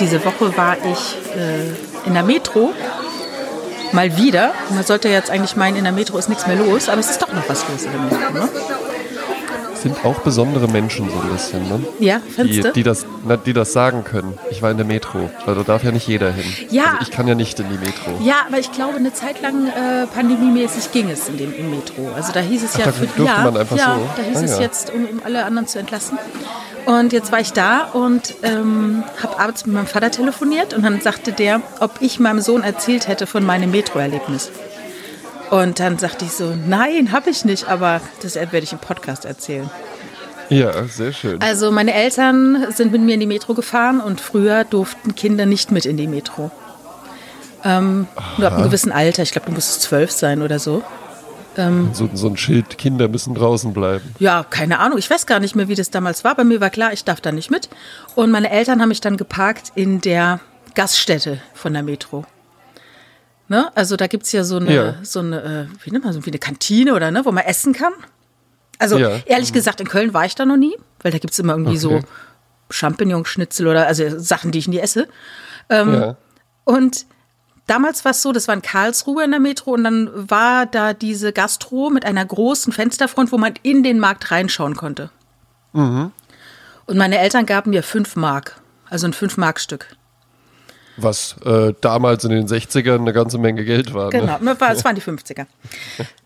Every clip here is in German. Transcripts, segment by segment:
diese Woche war ich äh, in der Metro. Mal wieder. Man sollte jetzt eigentlich meinen, in der Metro ist nichts mehr los, aber es ist doch noch was los in der Metro. Ne? Sind auch besondere Menschen so ein bisschen, ne? Ja, Die, findest du? die, das, na, die das sagen können. Ich war in der Metro, weil da darf ja nicht jeder hin. Ja. Also ich kann ja nicht in die Metro. Ja, aber ich glaube, eine Zeit lang äh, pandemiemäßig ging es in dem im Metro. Also da hieß es ja da für durfte ja, man einfach ja, so? da hieß Ah, es ja. jetzt, um, um alle anderen zu entlassen. Und jetzt war ich da und ähm, habe abends mit meinem Vater telefoniert und dann sagte der, ob ich meinem Sohn erzählt hätte von meinem Metro-Erlebnis. Und dann sagte ich so, nein, habe ich nicht, aber das werde ich im Podcast erzählen. Ja, sehr schön. Also meine Eltern sind mit mir in die Metro gefahren und früher durften Kinder nicht mit in die Metro. Ähm, nur ab einem gewissen Alter, ich glaube, du musstest zwölf sein oder so. So, so ein Schild, Kinder müssen draußen bleiben. Ja, keine Ahnung, ich weiß gar nicht mehr, wie das damals war. Bei mir war klar, ich darf da nicht mit. Und meine Eltern haben mich dann geparkt in der Gaststätte von der Metro. Ne? Also da gibt es ja so eine, Ja. so eine äh, wie nennt man so, eine Kantine oder ne, wo man essen kann. Also Ja. ehrlich gesagt, in Köln war ich da noch nie, weil da gibt es immer irgendwie so Okay. Champignonschnitzel oder also Sachen, die ich nie esse. Ähm, ja. Und damals war es so, das war in Karlsruhe in der Metro und dann war da diese Gastro mit einer großen Fensterfront, wo man in den Markt reinschauen konnte. Mhm. Und meine Eltern gaben mir fünf Mark, also ein fünf Mark Stück. Was äh, damals in den 60ern eine ganze Menge Geld war. Genau, Ne? das war- das waren die 50er.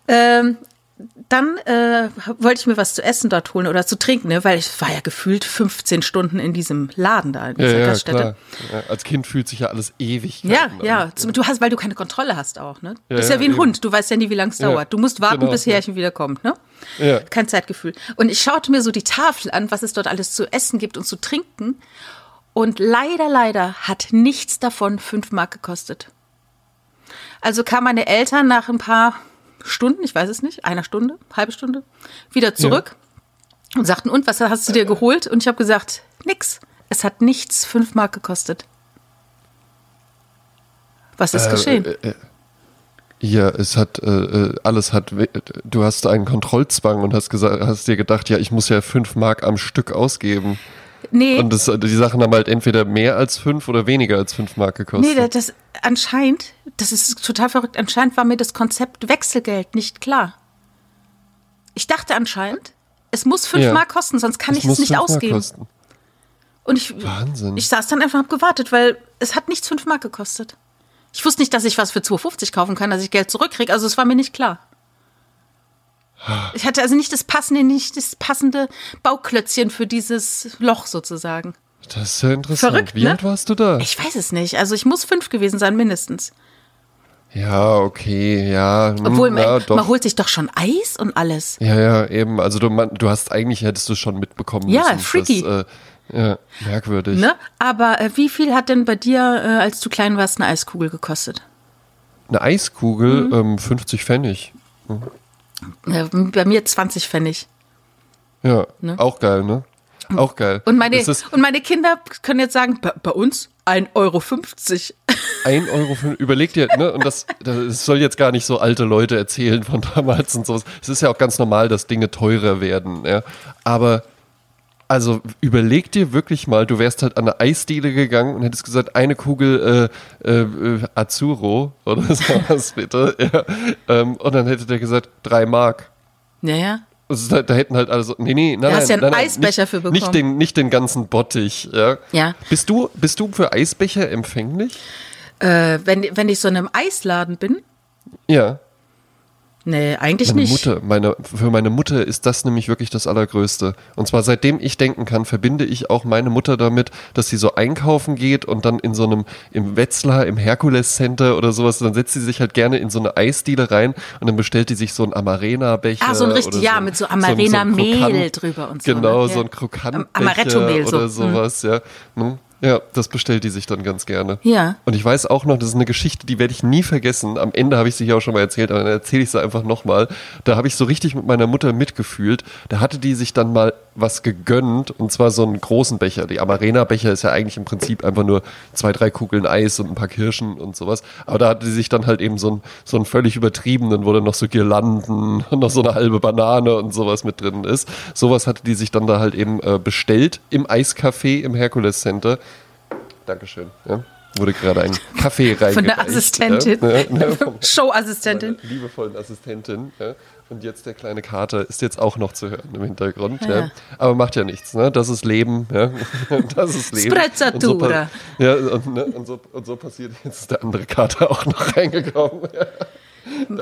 ähm, dann äh, wollte ich mir was zu essen dort holen oder zu trinken, ne? weil ich war ja gefühlt 15 Stunden in diesem Laden da, in Ja, dieser ja, Gaststätte. klar. Ja, als Kind fühlt sich ja alles ewig Ja, an. ja. Zum- Du hast, weil du keine Kontrolle hast auch, ne? Du Ja, bist ja, ja, wie ein eben. Hund. Du weißt ja nie, wie lange es Ja, dauert. Du musst warten, genau, bis ja. Härchen wiederkommt, ne? Ja. Kein Zeitgefühl. Und ich schaute mir so die Tafel an, was es dort alles zu essen gibt und zu trinken. Und leider, leider hat nichts davon fünf Mark gekostet. Also kamen meine Eltern nach ein paar Stunden, ich weiß es nicht, einer Stunde, halbe Stunde, wieder zurück und sagten, und was hast du dir geholt? Und ich habe gesagt, nix. Es hat nichts fünf Mark gekostet. Was ist geschehen? Äh, äh, ja, es hat äh, äh, alles hat. Du hast einen Kontrollzwang und hast gesagt, hast dir gedacht, ja, ich muss ja fünf Mark am Stück ausgeben. Nee, Und das, die Sachen haben halt entweder mehr als fünf oder weniger als fünf Mark gekostet. Nee, das, anscheinend, das ist total verrückt, anscheinend war mir das Konzept Wechselgeld nicht klar. Ich dachte anscheinend, es muss fünf Ja. Mark kosten, sonst kann Das ich es nicht ausgeben. Und ich, Wahnsinn. ich saß dann einfach und hab gewartet, weil es hat nichts fünf Mark gekostet. Ich wusste nicht, dass ich was für 2,50 kaufen kann, dass ich Geld zurückkriege. Also es war mir nicht klar. Ich hatte also nicht das passende, nicht das passende Bauklötzchen für dieses Loch sozusagen. Das ist ja interessant. Verrückt, Wie ne? alt warst du da? Ich weiß es nicht. Also ich muss fünf gewesen sein, mindestens. ja, okay, ja. hm, Obwohl, ja, man, doch. man holt sich doch schon Eis und alles. Ja, ja, eben. Also du, man, du hast eigentlich hättest du schon mitbekommen Ja, müssen. freaky. Dass, äh, ja, merkwürdig. Ne? Aber äh, wie viel hat denn bei dir, äh, als du klein warst, eine Eiskugel gekostet? Eine Eiskugel, Mhm. ähm, 50 Pfennig. Äh, bei mir 20 Pfennig. Ja, auch geil, ne? Auch geil. Und meine, und meine Kinder können jetzt sagen, bei, bei uns 1,50 Euro. 1 Euro überleg dir, ne? Und das, das soll jetzt gar nicht so alte Leute erzählen von damals und sowas. Es ist ja auch ganz normal, dass Dinge teurer werden, ja. Aber, also überleg dir wirklich mal, du wärst halt an eine Eisdiele gegangen und hättest gesagt, eine Kugel äh, äh, Azuro oder sowas bitte, ja. Ähm, und dann hätte der gesagt, drei Mark. Ja, ja. Also da, da hätten halt alle so, nee, nee, nein, Da hast nein, ja einen nein, nein, Eisbecher nicht, für bekommen. Nicht den, nicht den ganzen Bottich, ja. Ja. Bist du, bist du für Eisbecher empfänglich? Äh, wenn, wenn ich so in einem Eisladen bin, Ja. Nee, eigentlich Meine nicht. Mutter, meine, für meine Mutter ist das nämlich wirklich das Allergrößte. Und zwar seitdem ich denken kann, verbinde ich auch meine Mutter damit, dass sie so einkaufen geht und dann in so einem, im Wetzlar, im Herkules Center oder sowas, dann setzt sie sich halt gerne in so eine Eisdiele rein und dann bestellt die sich so einen Amarena-Becher. Ah, so ein richtig, ja, mit so Amarena-Mehl Krokant- drüber und so, Genau, ne? so ein Krokant Am- Amaretto-Mehl so. oder Mhm. sowas, ja. Hm? Ja, das bestellt die sich dann ganz gerne. Ja. Und ich weiß auch noch, das ist eine Geschichte, die werde ich nie vergessen. Am Ende habe ich sie hier auch schon mal erzählt, aber dann erzähle ich sie einfach nochmal. Da habe ich so richtig mit meiner Mutter mitgefühlt. Da hatte die sich dann mal was gegönnt und zwar so einen großen Becher. Die Amarena-Becher ist ja eigentlich im Prinzip einfach nur zwei, drei Kugeln Eis und ein paar Kirschen und sowas. Aber da hatte sie sich dann halt eben so einen, so einen völlig übertriebenen, wo dann noch so Girlanden und noch so eine halbe Banane und sowas mit drin ist. Sowas hatte die sich dann da halt eben äh, bestellt im Eiscafé im Herkules Center. Dankeschön. Ja. Wurde gerade ein Kaffee reingereicht. Von der Assistentin. Ja, ja, vom- Showassistentin. liebevollen Assistentin. Ja. Und jetzt der kleine Kater ist jetzt auch noch zu hören im Hintergrund. Ja. Ja. Aber macht ja nichts. Ne? Das ist Leben. Ja. Das ist Leben. Sprezzatura. Und so, ja, und, ne? und, so, und so passiert jetzt ist der andere Kater auch noch reingekommen. Ja.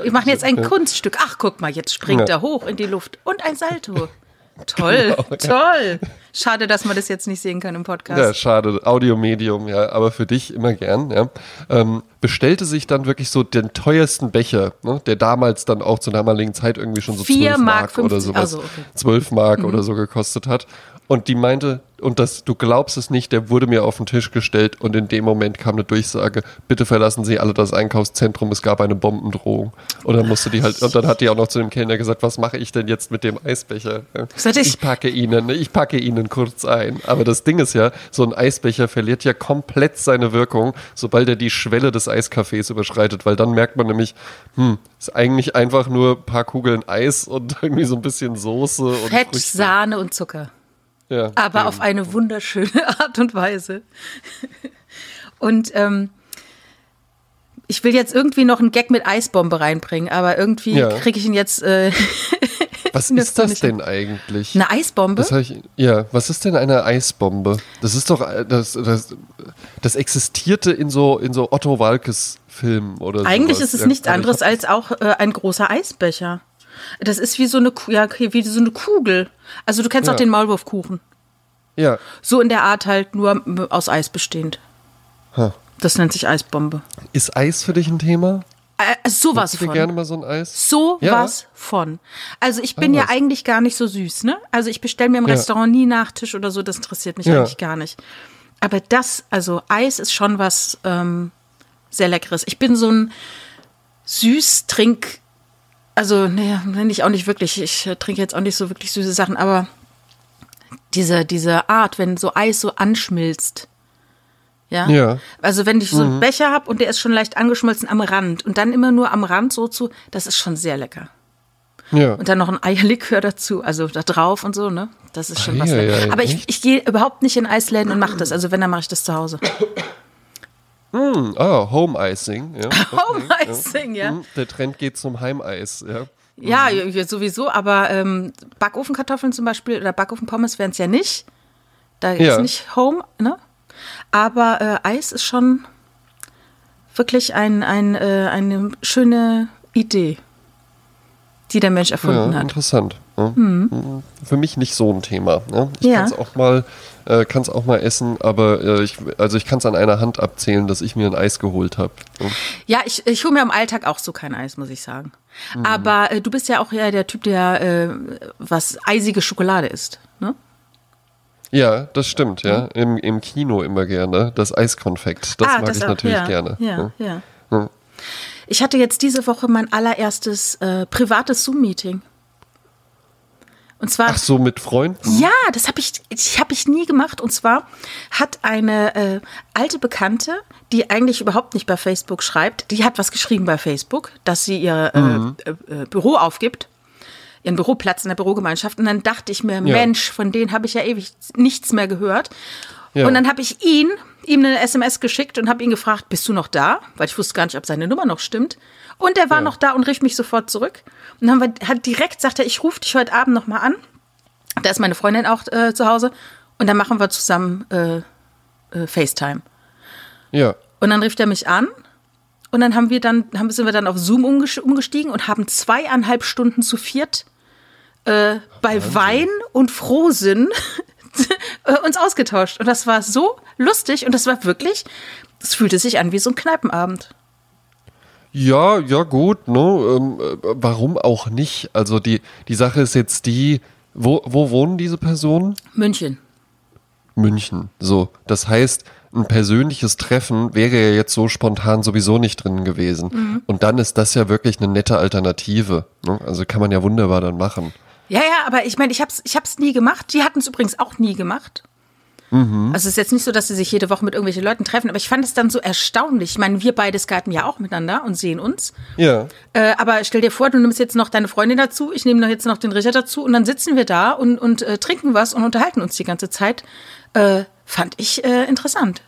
Wir machen jetzt ein Kunststück. Ach, guck mal, jetzt springt Ja. er hoch in die Luft. Und ein Salto. Toll, toll. Schade, dass man das jetzt nicht sehen kann im Podcast. Ja, schade. Audiomedium, ja, aber für dich immer gern, ja. Ähm, bestellte sich dann wirklich so den teuersten Becher, ne, der damals dann auch zur damaligen Zeit irgendwie schon so Vier 12 Mark Mark, oder 50, sowas. also, okay. Mhm. 12 Mark oder so gekostet hat. Und die meinte, und das, du glaubst es nicht, der wurde mir auf den Tisch gestellt und in dem Moment kam eine Durchsage, bitte verlassen Sie alle das Einkaufszentrum, es gab eine Bombendrohung. Und dann musste die halt, und dann hat die auch noch zu dem Kellner gesagt, was mache ich denn jetzt mit dem Eisbecher? Ich- Ich packe Ihnen, ich packe Ihnen kurz ein. Aber das Ding ist ja, so ein Eisbecher verliert ja komplett seine Wirkung, sobald er die Schwelle des Eiscafés überschreitet, weil dann merkt man nämlich, hm, ist eigentlich einfach nur ein paar Kugeln Eis und irgendwie so ein bisschen Soße und Fett, Früchte. Sahne und Zucker. Ja, Aber eben. auf eine wunderschöne Art und Weise. Und ähm, ich will jetzt irgendwie noch einen Gag mit Eisbombe reinbringen, aber irgendwie Ja. kriege ich ihn jetzt. Äh, Was ist das denn eigentlich? eine Eisbombe? Ich, ja, was ist denn eine Eisbombe? Das ist doch, äh, das, das, das existierte in so, in so Otto Walkes Filmen oder Eigentlich sowas. ist es nichts anderes als auch äh, ein großer Eisbecher. Das ist wie so eine, ja, wie so eine Kugel. Also du kennst Ja. auch den Maulwurfkuchen. Ja, So in der Art halt nur aus Eis bestehend. Ha. Das nennt sich Eisbombe. ist Eis für dich ein Thema? Äh, sowas von. gerne mal so ein Eis? So Ja. was von. Also ich bin Ah, ja eigentlich gar nicht so süß, ne? Also ich bestelle mir im Ja. Restaurant nie Nachtisch oder so, das interessiert mich Ja. eigentlich gar nicht. Aber das, also Eis ist schon was ähm, sehr Leckeres. Ich bin so ein Süßtrink, also naja, nenne ich auch nicht wirklich, ich äh, trinke jetzt auch nicht so wirklich süße Sachen, aber diese, diese Art, wenn so Eis so anschmilzt. Ja. Ja. Also wenn ich so einen Becher habe und der ist schon leicht angeschmolzen am Rand und dann immer nur am Rand so zu, das ist schon sehr lecker. Ja. Und dann noch ein Eierlikör dazu, also da drauf und so, ne? Das ist schon was. Ei, ei, lecker. ei, Aber ich, ich gehe überhaupt nicht in Eisläden und mache das. Also wenn, dann mache ich das zu Hause. Hm, ah, Home Icing. Ja. Home Icing, ja. Hm, Der Trend geht zum Heimeis. Ja. Ja, ja, sowieso, aber ähm, Backofenkartoffeln zum Beispiel oder Backofenpommes wären es ja nicht. Da Ja. ist nicht Home, ne? Aber äh, Eis ist schon wirklich ein, ein, äh, eine schöne Idee, die der Mensch erfunden Ja, hat. interessant. Ja. Mhm. Für mich nicht so ein Thema. Ne? Ich Ja. kann es auch mal, äh, kann's auch mal essen, aber äh, ich, also ich kann es an einer Hand abzählen, dass ich mir ein Eis geholt habe. Ja, ich, ich hole mir im Alltag auch so kein Eis, muss ich sagen. Mhm. Aber äh, du bist ja auch ja der Typ, der äh, was eisige Schokolade isst, ne? Ja, das stimmt, ja. Im, Im Kino immer gerne. Das Eiskonfekt. Das mag ich auch, natürlich ja, gerne. Ja, ja. Ja. Ich hatte jetzt diese Woche mein allererstes äh, privates Zoom-Meeting. Und zwar. Ach so, mit Freunden? Ja, das habe ich, ich, hab ich nie gemacht. Und zwar hat eine äh, alte Bekannte, die eigentlich überhaupt nicht bei Facebook schreibt, die hat was geschrieben bei Facebook, dass sie ihr äh, äh, äh, Büro aufgibt, ihren Büroplatz in der Bürogemeinschaft. Und dann dachte ich mir, Mensch, von denen habe ich ja ewig nichts mehr gehört. Ja. Und dann habe ich ihn, ihm eine SMS geschickt und habe ihn gefragt, bist du noch da? Weil ich wusste gar nicht, ob seine Nummer noch stimmt. Und er war Ja. noch da und rief mich sofort zurück. Und dann wir, hat direkt sagt er, ich rufe dich heute Abend noch mal an. Da ist meine Freundin auch äh, zu Hause. Und dann machen wir zusammen äh, äh, FaceTime. Ja. Und dann rief er mich an. Und dann haben wir dann, haben, sind wir dann auf Zoom umges- umgestiegen und haben zweieinhalb Stunden zu viert äh, bei Wein und Frohsinn äh, uns ausgetauscht. Und das war so lustig und das war wirklich, es fühlte sich an wie so ein Kneipenabend. Ja, ja, gut, ne? Ähm, äh, warum auch nicht? Also die, die Sache ist jetzt die, wo, wo wohnen diese Personen? München. München. So. Das heißt, ein persönliches Treffen wäre ja jetzt so spontan sowieso nicht drin gewesen. Mhm. Und dann ist das ja wirklich eine nette Alternative. Ne? Also kann man ja wunderbar dann machen. Ja, ja, aber ich meine, ich hab's, ich hab's nie gemacht. Die hatten es übrigens auch nie gemacht. Mhm. Also es ist jetzt nicht so, dass sie sich jede Woche mit irgendwelchen Leuten treffen, aber ich fand es dann so erstaunlich. Ich meine, wir beide skypen ja auch miteinander und sehen uns. Ja. Äh, aber stell dir vor, du nimmst jetzt noch deine Freundin dazu, ich nehme noch jetzt noch den Richard dazu und dann sitzen wir da und, und äh, trinken was und unterhalten uns die ganze Zeit. Äh, fand ich äh, interessant.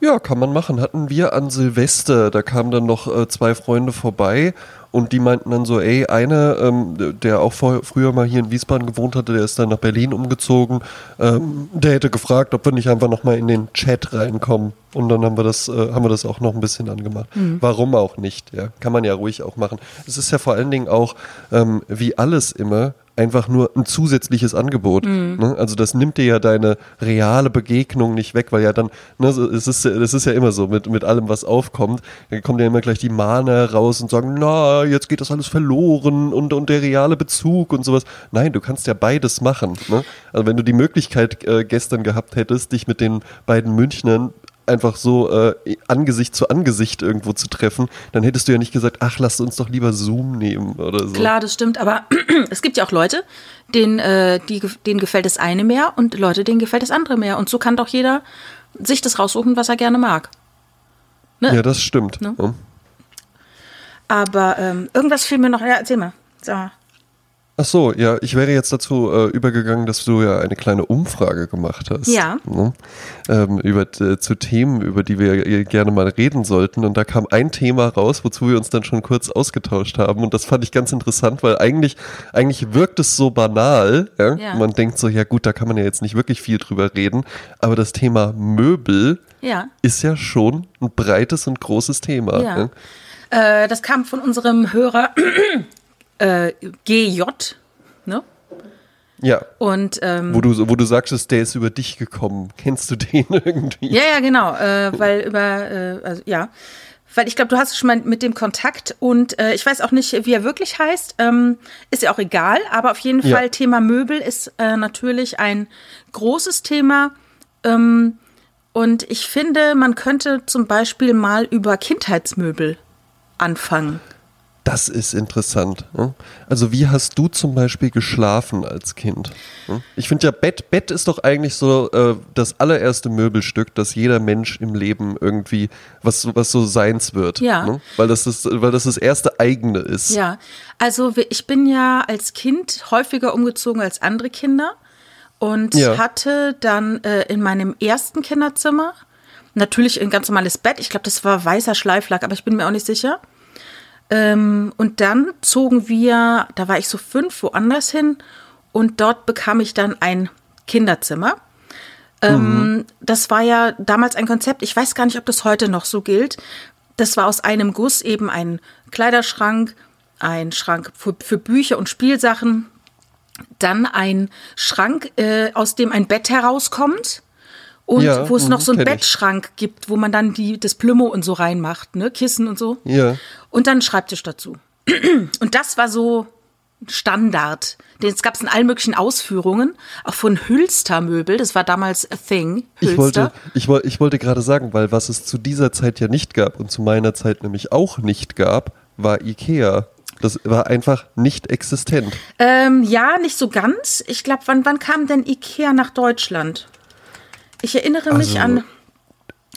Ja, kann man machen. Hatten wir an Silvester, da kamen dann noch äh, zwei Freunde vorbei und die meinten dann so, ey, einer, ähm, der auch vor, früher mal hier in Wiesbaden gewohnt hatte, der ist dann nach Berlin umgezogen, ähm, der hätte gefragt, ob wir nicht einfach nochmal in den Chat reinkommen. Und dann haben wir das, äh, haben wir das auch noch ein bisschen angemacht. Warum auch nicht? Ja, kann man ja ruhig auch machen. Es ist ja vor allen Dingen auch, ähm, wie alles immer, einfach nur ein zusätzliches Angebot. Ne? Also das nimmt dir ja deine reale Begegnung nicht weg, weil ja dann, ne, so, es ist, es ist ja immer so, mit, mit allem, was aufkommt, dann kommen ja immer gleich die Mahner raus und sagen, na, jetzt geht das alles verloren und, und der reale Bezug und sowas. Nein, du kannst ja beides machen. Ne? Also wenn du die Möglichkeit äh, gestern gehabt hättest, dich mit den beiden Münchnern einfach so äh, Angesicht zu Angesicht irgendwo zu treffen, dann hättest du ja nicht gesagt, ach, lasst uns doch lieber Zoom nehmen oder so. Klar, das stimmt, aber es gibt ja auch Leute, denen, äh, die, denen gefällt das eine mehr und Leute, denen gefällt das andere mehr. Und so kann doch jeder sich das raussuchen, was er gerne mag. Ne? Ja, das stimmt. Ne? Ja. Aber ähm, irgendwas fiel mir noch. Ja, erzähl mal. Sag mal. Ach so, ja, ich wäre jetzt dazu äh, übergegangen, dass du ja eine kleine Umfrage gemacht hast. Ja. Ne? Ähm, über, äh, zu Themen, über die wir gerne mal reden sollten. Und da kam ein Thema raus, wozu wir uns dann schon kurz ausgetauscht haben. Und das fand ich ganz interessant, weil eigentlich, eigentlich wirkt es so banal. Ja? Ja. Man denkt so, ja gut, da kann man ja jetzt nicht wirklich viel drüber reden. Aber das Thema Möbel Ja. ist ja schon ein breites und großes Thema. Ja. ne? Äh, das kam von unserem Hörer äh, GJ. Ne? Ja. Und ähm, Wo du, wo du sagtest, der ist über dich gekommen. Kennst du den irgendwie? Ja, ja, genau, äh, weil über, äh, also ja, weil ich glaube, du hast schon mal mit dem Kontakt und äh, ich weiß auch nicht, wie er wirklich heißt, ähm, ist ja auch egal, aber auf jeden Ja. Fall Thema Möbel ist äh, natürlich ein großes Thema ähm, und ich finde, man könnte zum Beispiel mal über Kindheitsmöbel anfangen. Das ist interessant. ne? Also wie hast du zum Beispiel geschlafen als Kind? ne? Ich finde ja, Bett, Bett ist doch eigentlich so äh, das allererste Möbelstück, das jeder Mensch im Leben irgendwie, was, was so seins wird. Ja. Ne? Weil, das das, weil das das erste eigene ist. Ja, also ich bin ja als Kind häufiger umgezogen als andere Kinder und Ja. hatte dann äh, in meinem ersten Kinderzimmer natürlich ein ganz normales Bett. Ich glaube, das war weißer Schleiflack, aber ich bin mir auch nicht sicher. Ähm, und dann zogen wir, da war ich so fünf, woanders hin und dort bekam ich dann ein Kinderzimmer. Ähm, Das war ja damals ein Konzept, ich weiß gar nicht, ob das heute noch so gilt. Das war aus einem Guss eben ein Kleiderschrank, ein Schrank für, für Bücher und Spielsachen, dann ein Schrank, äh, aus dem ein Bett herauskommt. Und Ja, wo es noch mhm, so einen kenn ich. Bettschrank gibt, wo man dann die, das Plümo und so reinmacht, ne? Kissen und so. Ja. Und dann einen Schreibtisch dazu. Und das war so Standard. Es gab es in allen möglichen Ausführungen, auch von Hülster Möbel. Das war damals a thing. Hülster. Ich wollte, ich, woll- ich wollte gerade sagen, weil was es zu dieser Zeit ja nicht gab und zu meiner Zeit nämlich auch nicht gab, war Ikea. Das war einfach nicht existent. ähm, ja, nicht so ganz. Ich glaube, wann, wann kam denn Ikea nach Deutschland? Ich erinnere mich Also- an,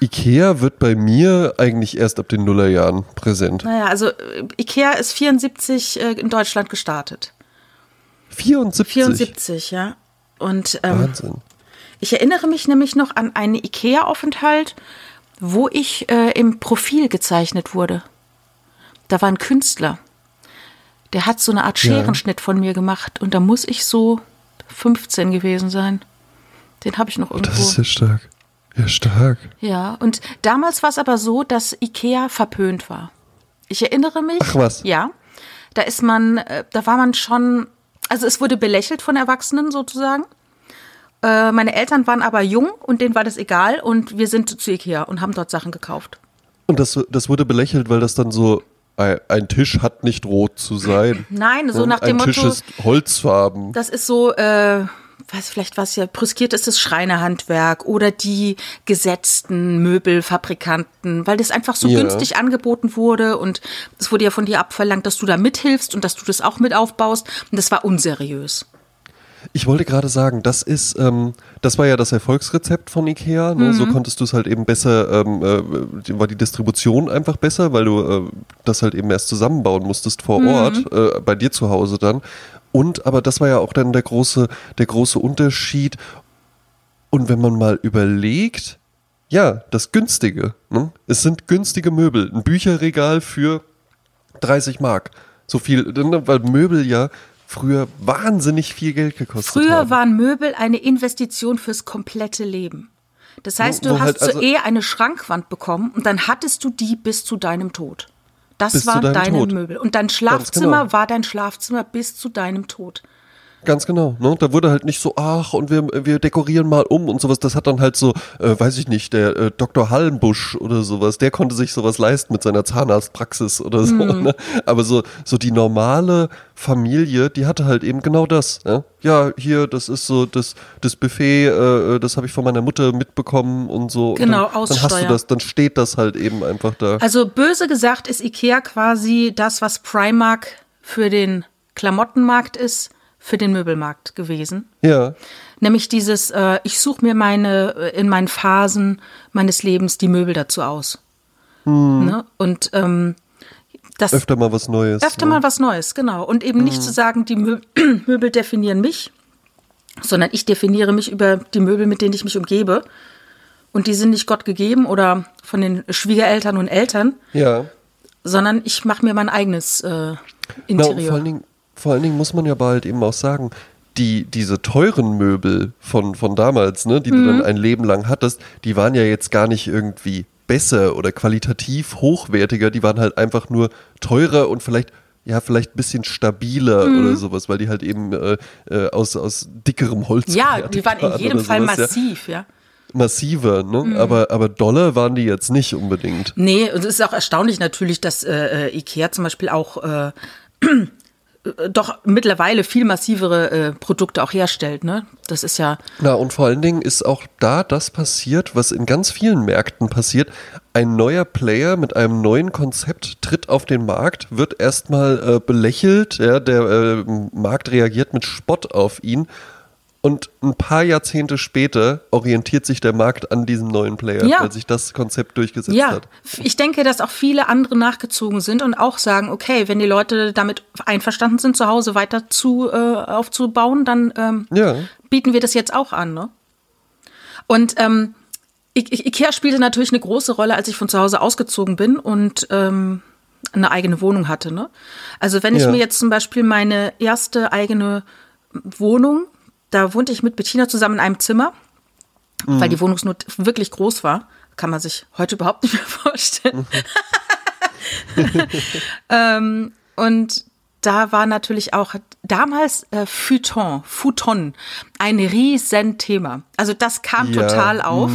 Ikea wird bei mir eigentlich erst ab den Nullerjahren präsent. naja, also äh, Ikea ist 74 äh, in Deutschland gestartet. 74. 74, ja. Und ähm, Wahnsinn. Ich erinnere mich nämlich noch an einen IKEA-Aufenthalt, wo ich äh, im Profil gezeichnet wurde. Da war ein Künstler. Der hat so eine Art Ja. Scherenschnitt von mir gemacht und da muss ich so 15 gewesen sein. Den habe ich noch irgendwo. Das ist ja stark. Ja, stark. Ja, und damals war es aber so, dass Ikea verpönt war. Ich erinnere mich. Ach was. Ja. Da ist man, äh, da war man schon, also es wurde belächelt von Erwachsenen sozusagen. Äh, Meine Eltern waren aber jung und denen war das egal und wir sind zu Ikea und haben dort Sachen gekauft. Und das, das wurde belächelt, weil das dann so, ein, ein Tisch hat nicht rot zu sein. Nein, so nach dem ein Tisch Motto, ist Holzfarben. das ist so, äh, weiß vielleicht was ja, brüskiert ist das Schreinerhandwerk oder die gesetzten Möbelfabrikanten, weil das einfach so Ja. günstig angeboten wurde und es wurde ja von dir abverlangt, dass du da mithilfst und dass du das auch mit aufbaust und das war unseriös. Ich wollte gerade sagen, das ist, ähm, das war ja das Erfolgsrezept von Ikea. Ne? Mhm. So konntest du es halt eben besser, ähm, äh, war die Distribution einfach besser, weil du äh, das halt eben erst zusammenbauen musstest vor Mhm. Ort, äh, bei dir zu Hause dann. Und aber das war ja auch dann der große, der große Unterschied. Und wenn man mal überlegt, Ja, das günstige. Ne? Es sind günstige Möbel. Ein Bücherregal für 30 Mark. So viel, ne, weil Möbel ja früher wahnsinnig viel Geld gekostet Früher haben. waren Möbel eine Investition fürs komplette Leben. Das heißt, du wo hast halt zur also- Ehe eine Schrankwand bekommen und dann hattest du die bis zu deinem Tod. Das waren deine Tod. Möbel. Und dein Schlafzimmer genau. war dein Schlafzimmer bis zu deinem Tod. Ganz genau. Ne? Da wurde halt nicht so, ach, und wir, wir dekorieren mal um und sowas. Das hat dann halt so, äh, weiß ich nicht, der äh, Dr. Hallenbusch oder sowas, der konnte sich sowas leisten mit seiner Zahnarztpraxis oder so. Mhm. Ne? Aber so, so die normale Familie, die hatte halt eben genau das. Ne? Ja, hier, das ist so das, das Buffet, äh, das habe ich von meiner Mutter mitbekommen und so. Und Genau, dann, dann hast du das, dann steht das halt eben einfach da. Also böse gesagt ist Ikea quasi das, was Primark für den Klamottenmarkt ist, für den Möbelmarkt gewesen. Ja, Nämlich dieses, äh, ich suche mir meine, äh, in meinen Phasen meines Lebens die Möbel dazu aus. Ne? Und ähm, das Hm. öfter mal was Neues. öfter ne? mal was Neues, genau. Und eben nicht zu sagen, die Mö Möbel definieren mich, sondern ich definiere mich über die Möbel, mit denen ich mich umgebe. Und die sind nicht Gott gegeben oder von den Schwiegereltern und Eltern, Ja. sondern ich mache mir mein eigenes äh, Na, und Interieur. vor, allen Dingen, vor allen Dingen muss man ja bald eben auch sagen, die, diese teuren Möbel von, von damals, ne, die du dann ein Leben lang hattest, die waren ja jetzt gar nicht irgendwie besser oder qualitativ hochwertiger, die waren halt einfach nur teurer und vielleicht ja, vielleicht ein bisschen stabiler oder sowas, weil die halt eben äh, äh, aus, aus dickerem Holz ja, die waren in jedem Fall sowas, ja. massiv, ja. Massiver, ne? Mhm. Aber, aber Dollar waren die jetzt nicht unbedingt. Nee, und es ist auch erstaunlich natürlich, dass äh, äh, Ikea zum Beispiel auch äh, doch mittlerweile viel massivere äh, Produkte auch herstellt. Ne? Das ist ja, Na, und vor allen Dingen ist auch da das passiert, was in ganz vielen Märkten passiert. Ein neuer Player mit einem neuen Konzept tritt auf den Markt, wird erstmal äh, belächelt, ja, der äh, Markt reagiert mit Spott auf ihn. Und ein paar Jahrzehnte später orientiert sich der Markt an diesem neuen Player, Ja. weil sich das Konzept durchgesetzt ja, hat. ich denke, dass auch viele andere nachgezogen sind und auch sagen, okay, wenn die Leute damit einverstanden sind, zu Hause weiter zu, äh, aufzubauen, dann ähm, Ja. bieten wir das jetzt auch an. Ne? Und ähm, I I Ikea spielte natürlich eine große Rolle, als ich von zu Hause ausgezogen bin und ähm, eine eigene Wohnung hatte. Ne? Also wenn ich mir jetzt zum Beispiel meine erste eigene Wohnung, da wohnte ich mit Bettina zusammen in einem Zimmer, weil die Wohnungsnot wirklich groß war. Kann man sich heute überhaupt nicht mehr vorstellen. ähm, und da war natürlich auch damals äh, Futon, Futon, ein riesen Thema. Also das kam Ja, total auf.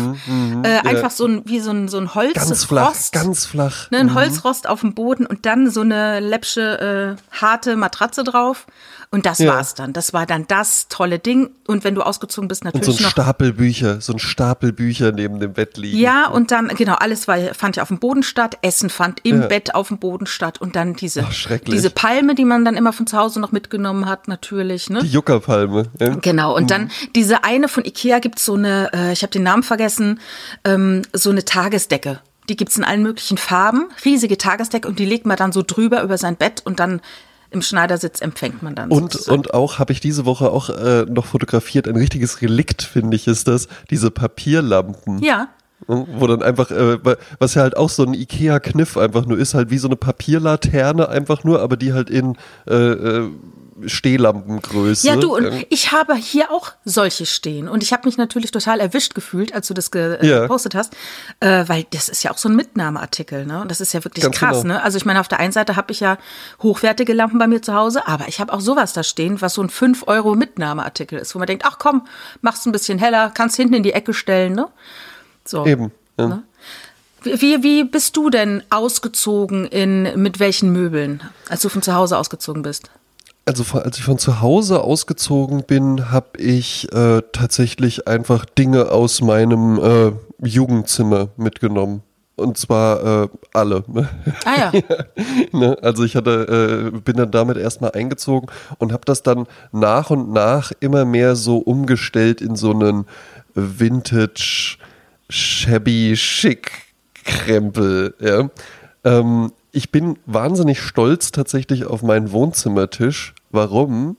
äh, einfach ja. so ein, wie so ein, so ein Holzrost. Ganz flach, ganz flach. Ne, ein Holzrost auf dem Boden und dann so eine läppsche, äh, harte Matratze drauf. Und das Ja. war's dann. Das war dann das tolle Ding. Und wenn du ausgezogen bist, Und so natürlich ein noch. Stapel Bücher, so ein Stapel Bücher neben dem Bett liegen. Ja, und dann, genau, alles war, fand ja auf dem Boden statt. Essen fand im. Bett auf dem Boden statt. Und dann diese, Ach, diese Palme, die man dann immer von zu Hause noch mitgenommen hat, natürlich. Ne? Die Juckerpalme. Ja? Genau, und dann diese eine von Ikea gibt so eine, äh, ich habe den Namen vergessen, ähm, so eine Tagesdecke. Die gibt's in allen möglichen Farben, riesige Tagesdecke und die legt man dann so drüber über sein Bett und dann im Schneidersitz empfängt man dann. Und, sozusagen. und auch habe ich diese Woche auch äh, noch fotografiert, ein richtiges Relikt, finde ich, ist das, diese Papierlampen. ja, Wo dann einfach, äh, was ja halt auch so ein Ikea-Kniff einfach nur ist, halt wie so eine Papierlaterne einfach nur, aber die halt in äh, äh, Stehlampengröße. ja, du, und Ähm, ich habe hier auch solche stehen. Und ich habe mich natürlich total erwischt gefühlt, als du das ge äh, Ja. gepostet hast, äh, weil das ist ja auch so ein Mitnahmeartikel. Ne? Und das ist ja wirklich Ganz krass. genau. Ne? Also ich meine, auf der einen Seite habe ich ja hochwertige Lampen bei mir zu Hause, aber ich habe auch sowas da stehen, was so ein 5-Euro-Mitnahmeartikel ist, wo man denkt, ach komm, mach's ein bisschen heller, kannst hinten in die Ecke stellen. Ne? So. Eben. Ja. Ne? Wie, wie- wie bist du denn ausgezogen in mit welchen Möbeln, als du von zu Hause ausgezogen bist? Also als ich von zu Hause ausgezogen bin, habe ich äh, tatsächlich einfach Dinge aus meinem äh, Jugendzimmer mitgenommen. Und zwar äh, alle. Ah ja. ne? Also ich hatte, äh, bin dann damit erstmal eingezogen und habe das dann nach und nach immer mehr so umgestellt in so einen Vintage, shabby, schick Krempel. Ja? Ähm, ich bin wahnsinnig stolz tatsächlich auf meinen Wohnzimmertisch. Warum?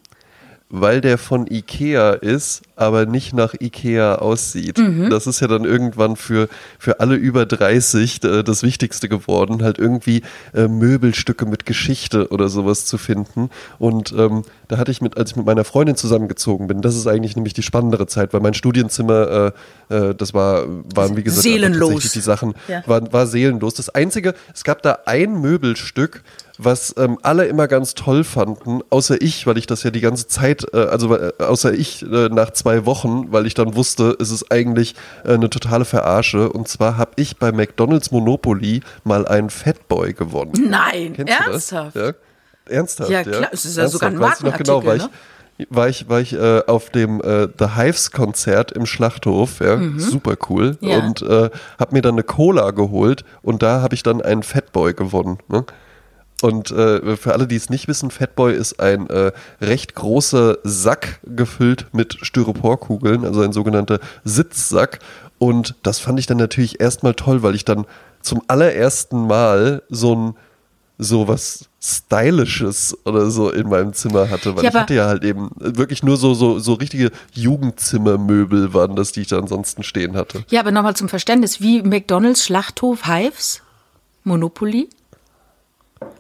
weil der von Ikea ist, aber nicht nach Ikea aussieht. Mhm. Das ist ja dann irgendwann für, für alle über 30 äh, das Wichtigste geworden, halt irgendwie äh, Möbelstücke mit Geschichte oder sowas zu finden. Und ähm, da hatte ich mit, als ich mit meiner Freundin zusammengezogen bin, das ist eigentlich nämlich die spannendere Zeit, weil mein Studienzimmer, äh, äh, das war, waren wie gesagt Seelenlos. die Sachen, Ja. war, war seelenlos. Das Einzige, es gab da ein Möbelstück, was ähm, alle immer ganz toll fanden, außer ich, weil ich das ja die ganze Zeit, äh, also äh, außer ich äh, nach zwei Wochen, weil ich dann wusste, es ist eigentlich äh, eine totale Verarsche. Und zwar habe ich bei McDonald's Monopoly mal einen Fatboy gewonnen. Nein, Kennst ernsthaft? Ja, ernsthaft. Ja, klar, es ist ja sogar ein Weißt du noch genau, war ich, Markenartikel, war ich, war ich äh, auf dem äh, The Hives Konzert im Schlachthof, ja, super cool. Mhm. Ja. Und äh, habe mir dann eine Cola geholt und da habe ich dann einen Fatboy gewonnen. Ne? Und äh, für alle, die es nicht wissen, Fatboy ist ein äh, recht großer Sack gefüllt mit Styroporkugeln, also ein sogenannter Sitzsack. Und das fand ich dann natürlich erstmal toll, weil ich dann zum allerersten Mal so ein so was Stylisches oder so in meinem Zimmer hatte, weil Ja, ich hatte ja halt eben wirklich nur so, so, so richtige Jugendzimmermöbel waren das, die ich da ansonsten stehen hatte. Ja, aber nochmal zum Verständnis, wie McDonalds, Schlachthof, Hives, Monopoly?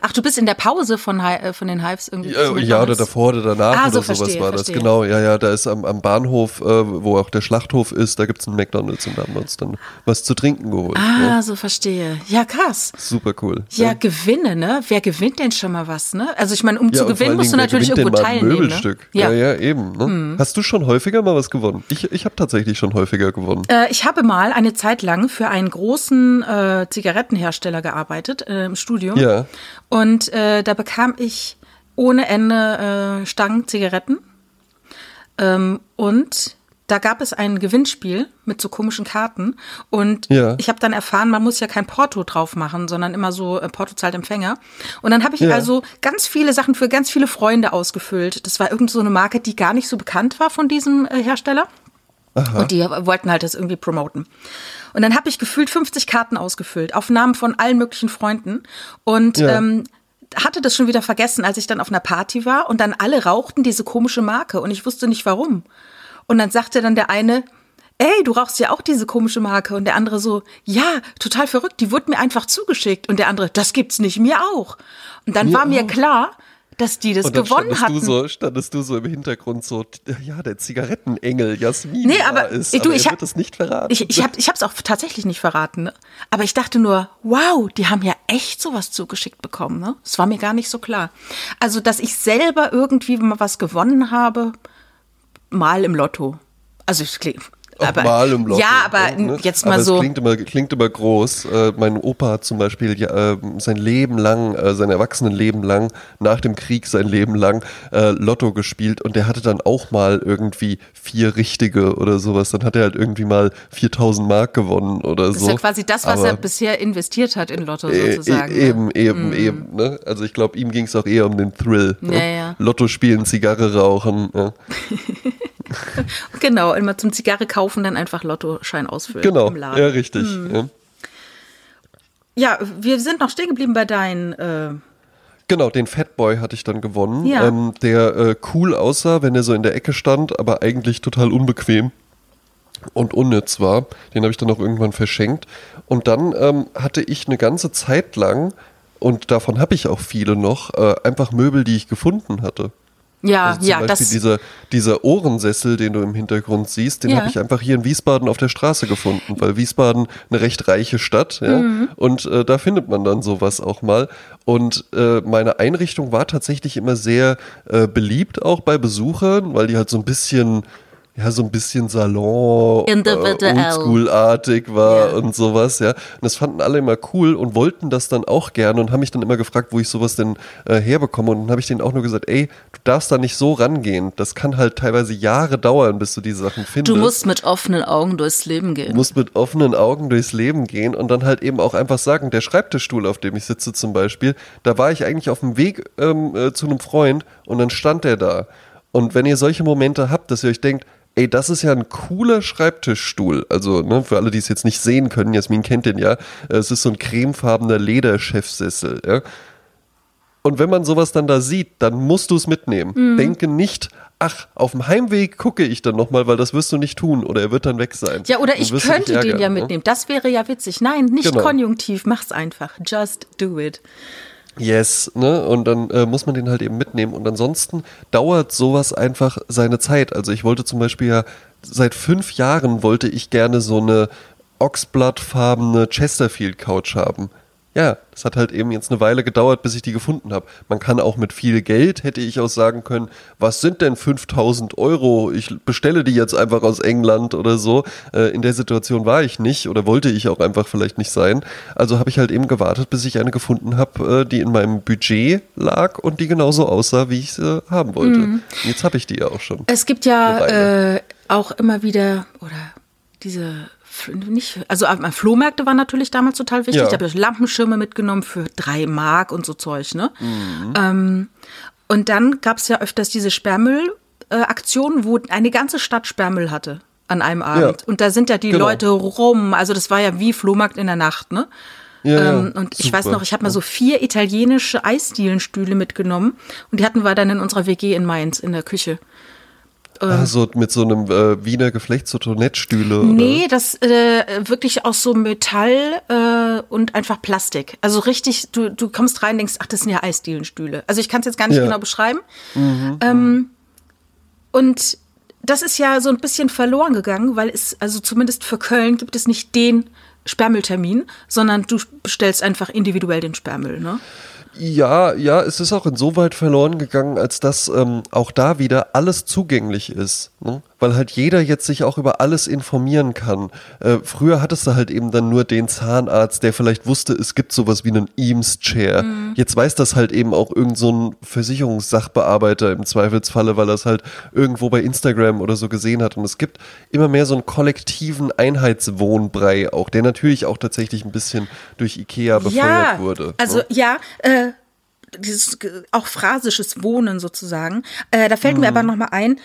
Ach, du bist in der Pause von, Hi- äh, von den Hives irgendwie. Ja, ja, oder davor oder danach Ah, oder so, sowas verstehe, war das. verstehe. Genau, ja, ja, da ist am, am Bahnhof, äh, wo auch der Schlachthof ist, da gibt es einen McDonalds und da haben wir uns dann was zu trinken geholt. Ah, Ja. so verstehe. Ja, krass. Super cool. Ja, Gewinne, ne? Wer gewinnt denn schon mal was, ne? Also ich meine, um Ja, zu gewinnen, musst du Dingen, wer natürlich irgendwo mal ein teilnehmen. Möbelstück. Ne? Ja, Ja. ja, eben. Ne? Hast du schon häufiger mal was gewonnen? Ich, ich habe tatsächlich schon häufiger gewonnen. Äh, ich habe mal eine Zeit lang für einen großen äh, Zigarettenhersteller gearbeitet äh, im Studium. Ja. Und äh, da bekam ich ohne Ende äh, Stangen Zigaretten. Ähm, und da gab es ein Gewinnspiel mit so komischen Karten. Und Ja. ich habe dann erfahren, man muss ja kein Porto drauf machen, sondern immer so äh, Porto zahlt Empfänger. Und dann habe ich Ja. also ganz viele Sachen für ganz viele Freunde ausgefüllt. Das war irgend so eine Marke, die gar nicht so bekannt war von diesem äh, Hersteller. Und die wollten halt das irgendwie promoten. Und dann habe ich gefühlt 50 Karten ausgefüllt, auf Namen von allen möglichen Freunden. Und Ja. ähm, hatte das schon wieder vergessen, als ich dann auf einer Party war und dann alle rauchten diese komische Marke und ich wusste nicht warum. Und dann sagte dann der eine, ey, du rauchst ja auch diese komische Marke. Und der andere so, ja, total verrückt, die wurde mir einfach zugeschickt. Und der andere, das gibt's nicht, mir auch. Und dann Mir war mir klar, dass die das Und dann gewonnen standest hatten. du, so, standest du so im Hintergrund so, ja, der Zigarettenengel Jasmin Nee, da aber ist, du, aber ich hab- wird es nicht verraten. Ich, ich habe ich hab's auch tatsächlich nicht verraten, ne? aber ich dachte nur, wow, die haben ja echt sowas zugeschickt bekommen. Ne? Das war mir gar nicht so klar. Also, dass ich selber irgendwie mal was gewonnen habe, mal im Lotto. Also, ich Aber, mal im Lotto, ja, aber ne? jetzt aber mal so. Es klingt immer, klingt immer groß. Äh, mein Opa hat zum Beispiel ja, äh, sein Leben lang, äh, sein Erwachsenenleben lang, nach dem Krieg sein Leben lang äh, Lotto gespielt und der hatte dann auch mal irgendwie vier richtige oder sowas. Dann hat er halt irgendwie mal 4000 Mark gewonnen oder das so. ist ja quasi das, was Aber- er bisher investiert hat in Lotto E- sozusagen. e- ne? Eben, eben, eben. Ne? Also ich glaube, ihm ging es auch eher um den Thrill. Ja, ne? ja. Lotto spielen, Zigarre rauchen. Ja. Genau, immer zum Zigarre kaufen, dann einfach Lottoschein ausfüllen Genau, im Laden. ja, richtig. Ja. Ja, wir sind noch stehen geblieben bei deinen. Äh, Genau, den Fatboy hatte ich dann gewonnen, Ja. ähm, der äh, cool aussah, wenn er so in der Ecke stand, aber eigentlich total unbequem und unnütz war. Den habe ich dann auch irgendwann verschenkt. Und dann ähm, hatte ich eine ganze Zeit lang, und davon habe ich auch viele noch, äh, einfach Möbel, die ich gefunden hatte. Ja, Also zum ja, Beispiel das. dieser, dieser Ohrensessel, den du im Hintergrund siehst, den Ja. habe ich einfach hier in Wiesbaden auf der Straße gefunden, weil Wiesbaden eine recht reiche Stadt, ja, Mhm. und äh, da findet man dann sowas auch mal. Und äh, meine Einrichtung war tatsächlich immer sehr äh, beliebt auch bei Besuchern, weil die halt so ein bisschen ja, so ein bisschen Salon, äh. Oldschool-artig war Ja. und sowas, ja. Und das fanden alle immer cool und wollten das dann auch gerne und haben mich dann immer gefragt, wo ich sowas denn äh, herbekomme. Und dann habe ich denen auch nur gesagt, ey, du darfst da nicht so rangehen. Das kann halt teilweise Jahre dauern, bis du diese Sachen findest. Du musst mit offenen Augen durchs Leben Du gehen. musst mit offenen Augen durchs Leben gehen und dann halt eben auch einfach sagen, der Schreibtischstuhl, auf dem ich sitze zum Beispiel, da war ich eigentlich auf dem Weg ähm, äh, zu einem Freund und dann stand der da. Und wenn ihr solche Momente habt, dass ihr euch denkt, ey, das ist ja ein cooler Schreibtischstuhl. Also, ne, für alle, die es jetzt nicht sehen können, Jasmin kennt den ja, es ist so ein cremefarbener Lederchefsessel, ja. Und wenn man sowas dann da sieht, dann musst du es mitnehmen. Mhm. Denke nicht, ach, auf dem Heimweg gucke ich dann nochmal, weil das wirst du nicht tun oder er wird dann weg sein. Ja, oder ich könnte den ärgern, ja ne? mitnehmen. Das wäre ja witzig. Nein, nicht Genau. konjunktiv. Mach's einfach. Just do it. Yes, ne? Und dann äh, muss man den halt eben mitnehmen. Und ansonsten dauert sowas einfach seine Zeit. Also ich wollte zum Beispiel ja, seit fünf Jahren wollte ich gerne so eine Oxblood-farbene Chesterfield-Couch haben. Ja, das hat halt eben jetzt eine Weile gedauert, bis ich die gefunden habe. Man kann auch mit viel Geld, hätte ich auch sagen können, was sind denn 5000 Euro? Ich bestelle die jetzt einfach aus England oder so. Äh, in der Situation war ich nicht oder wollte ich auch einfach vielleicht nicht sein. Also habe ich halt eben gewartet, bis ich eine gefunden habe, äh, die in meinem Budget lag und die genauso aussah, wie ich sie haben wollte. Und Jetzt habe ich die ja auch schon. Es gibt ja äh, auch immer wieder, oder diese, nicht, also äh, Flohmärkte waren natürlich damals total wichtig. Ja. Ich habe Lampenschirme mitgenommen für drei Mark und so Zeug, ne? Mhm. Ähm, und dann gab es ja öfters diese Sperrmüll-Aktionen, wo eine ganze Stadt Sperrmüll hatte an einem Abend. Und da sind ja die Genau. Leute rum, also das war ja wie Flohmarkt in der Nacht, ne? Ja, ja, Ähm, und ich weiß super. noch, ich habe mal so vier italienische Eisdielenstühle mitgenommen und die hatten wir dann in unserer WG in Mainz in der Küche. Ah, so mit so einem äh, Wiener Geflecht, so Toilettstühle. Nee, das äh, wirklich aus so Metall äh, und einfach Plastik. Also richtig, du, du kommst rein und denkst, ach, das sind ja Eisdielenstühle. Also ich kann es jetzt gar nicht Ja. genau beschreiben. Ähm, und das ist ja so ein bisschen verloren gegangen, weil es, also zumindest für Köln gibt es nicht den Sperrmülltermin, sondern du bestellst einfach individuell den Sperrmüll, ne? Ja, ja, es ist auch insoweit verloren gegangen, als dass ähm, auch da wieder alles zugänglich ist. Ne? Weil halt jeder jetzt sich auch über alles informieren kann. Äh, früher hattest du halt eben dann nur den Zahnarzt, der vielleicht wusste, es gibt sowas wie einen Eames-Chair. Jetzt weiß das halt eben auch irgend so ein Versicherungssachbearbeiter im Zweifelsfalle, weil er es halt irgendwo bei Instagram oder so gesehen hat. Und es gibt immer mehr so einen kollektiven Einheitswohnbrei auch, der natürlich auch tatsächlich ein bisschen durch Ikea befeuert wurde. Also ne? ja, äh, dieses äh, auch phrasisches Wohnen sozusagen. Äh, da fällt mir Mhm. aber noch mal ein.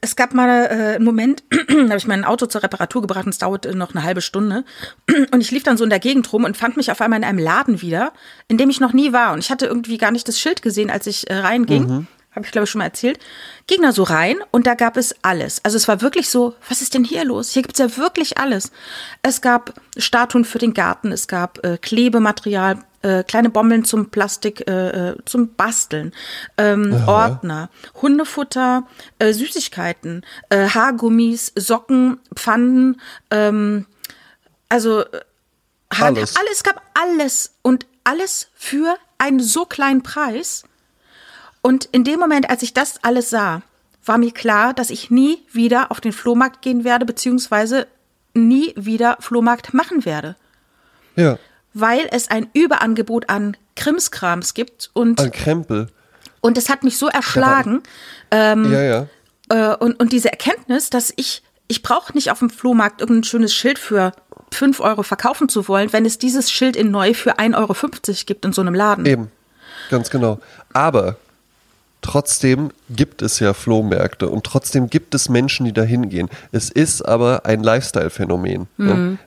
Es gab mal äh, einen Moment, da habe ich mein Auto zur Reparatur gebracht und es dauerte noch eine halbe Stunde. Und ich lief dann so in der Gegend rum und fand mich auf einmal in einem Laden wieder, in dem ich noch nie war. Und ich hatte irgendwie gar nicht das Schild gesehen, als ich äh, reinging. Mhm. Habe ich, glaube ich, schon mal erzählt. Ging da so rein und da gab es alles. Also es war wirklich so, was ist denn hier los? Hier gibt's ja wirklich alles. Es gab Statuen für den Garten, es gab äh, Klebematerial, äh, kleine Bommeln zum Plastik, äh, äh, zum Basteln, ähm, Ordner, Hundefutter, äh, Süßigkeiten, äh, Haargummis, Socken, Pfannen, ähm, also äh, Hand- Alles. alles gab alles und alles für einen so kleinen Preis. Und in dem Moment, als ich das alles sah, war mir klar, dass ich nie wieder auf den Flohmarkt gehen werde, beziehungsweise nie wieder Flohmarkt machen werde. ja. Weil es ein Überangebot an Krimskrams gibt und, An Krempel. und es hat mich so erschlagen. Ähm, ja, ja. äh, und, und diese Erkenntnis, dass ich, ich brauche nicht auf dem Flohmarkt irgendein schönes Schild für 5 Euro verkaufen zu wollen, wenn es dieses Schild in neu für 1,50 Euro gibt in so einem Laden. Eben. Ganz genau. Aber trotzdem gibt es ja Flohmärkte und trotzdem gibt es Menschen, die da hingehen. Es ist aber ein Lifestyle-Phänomen.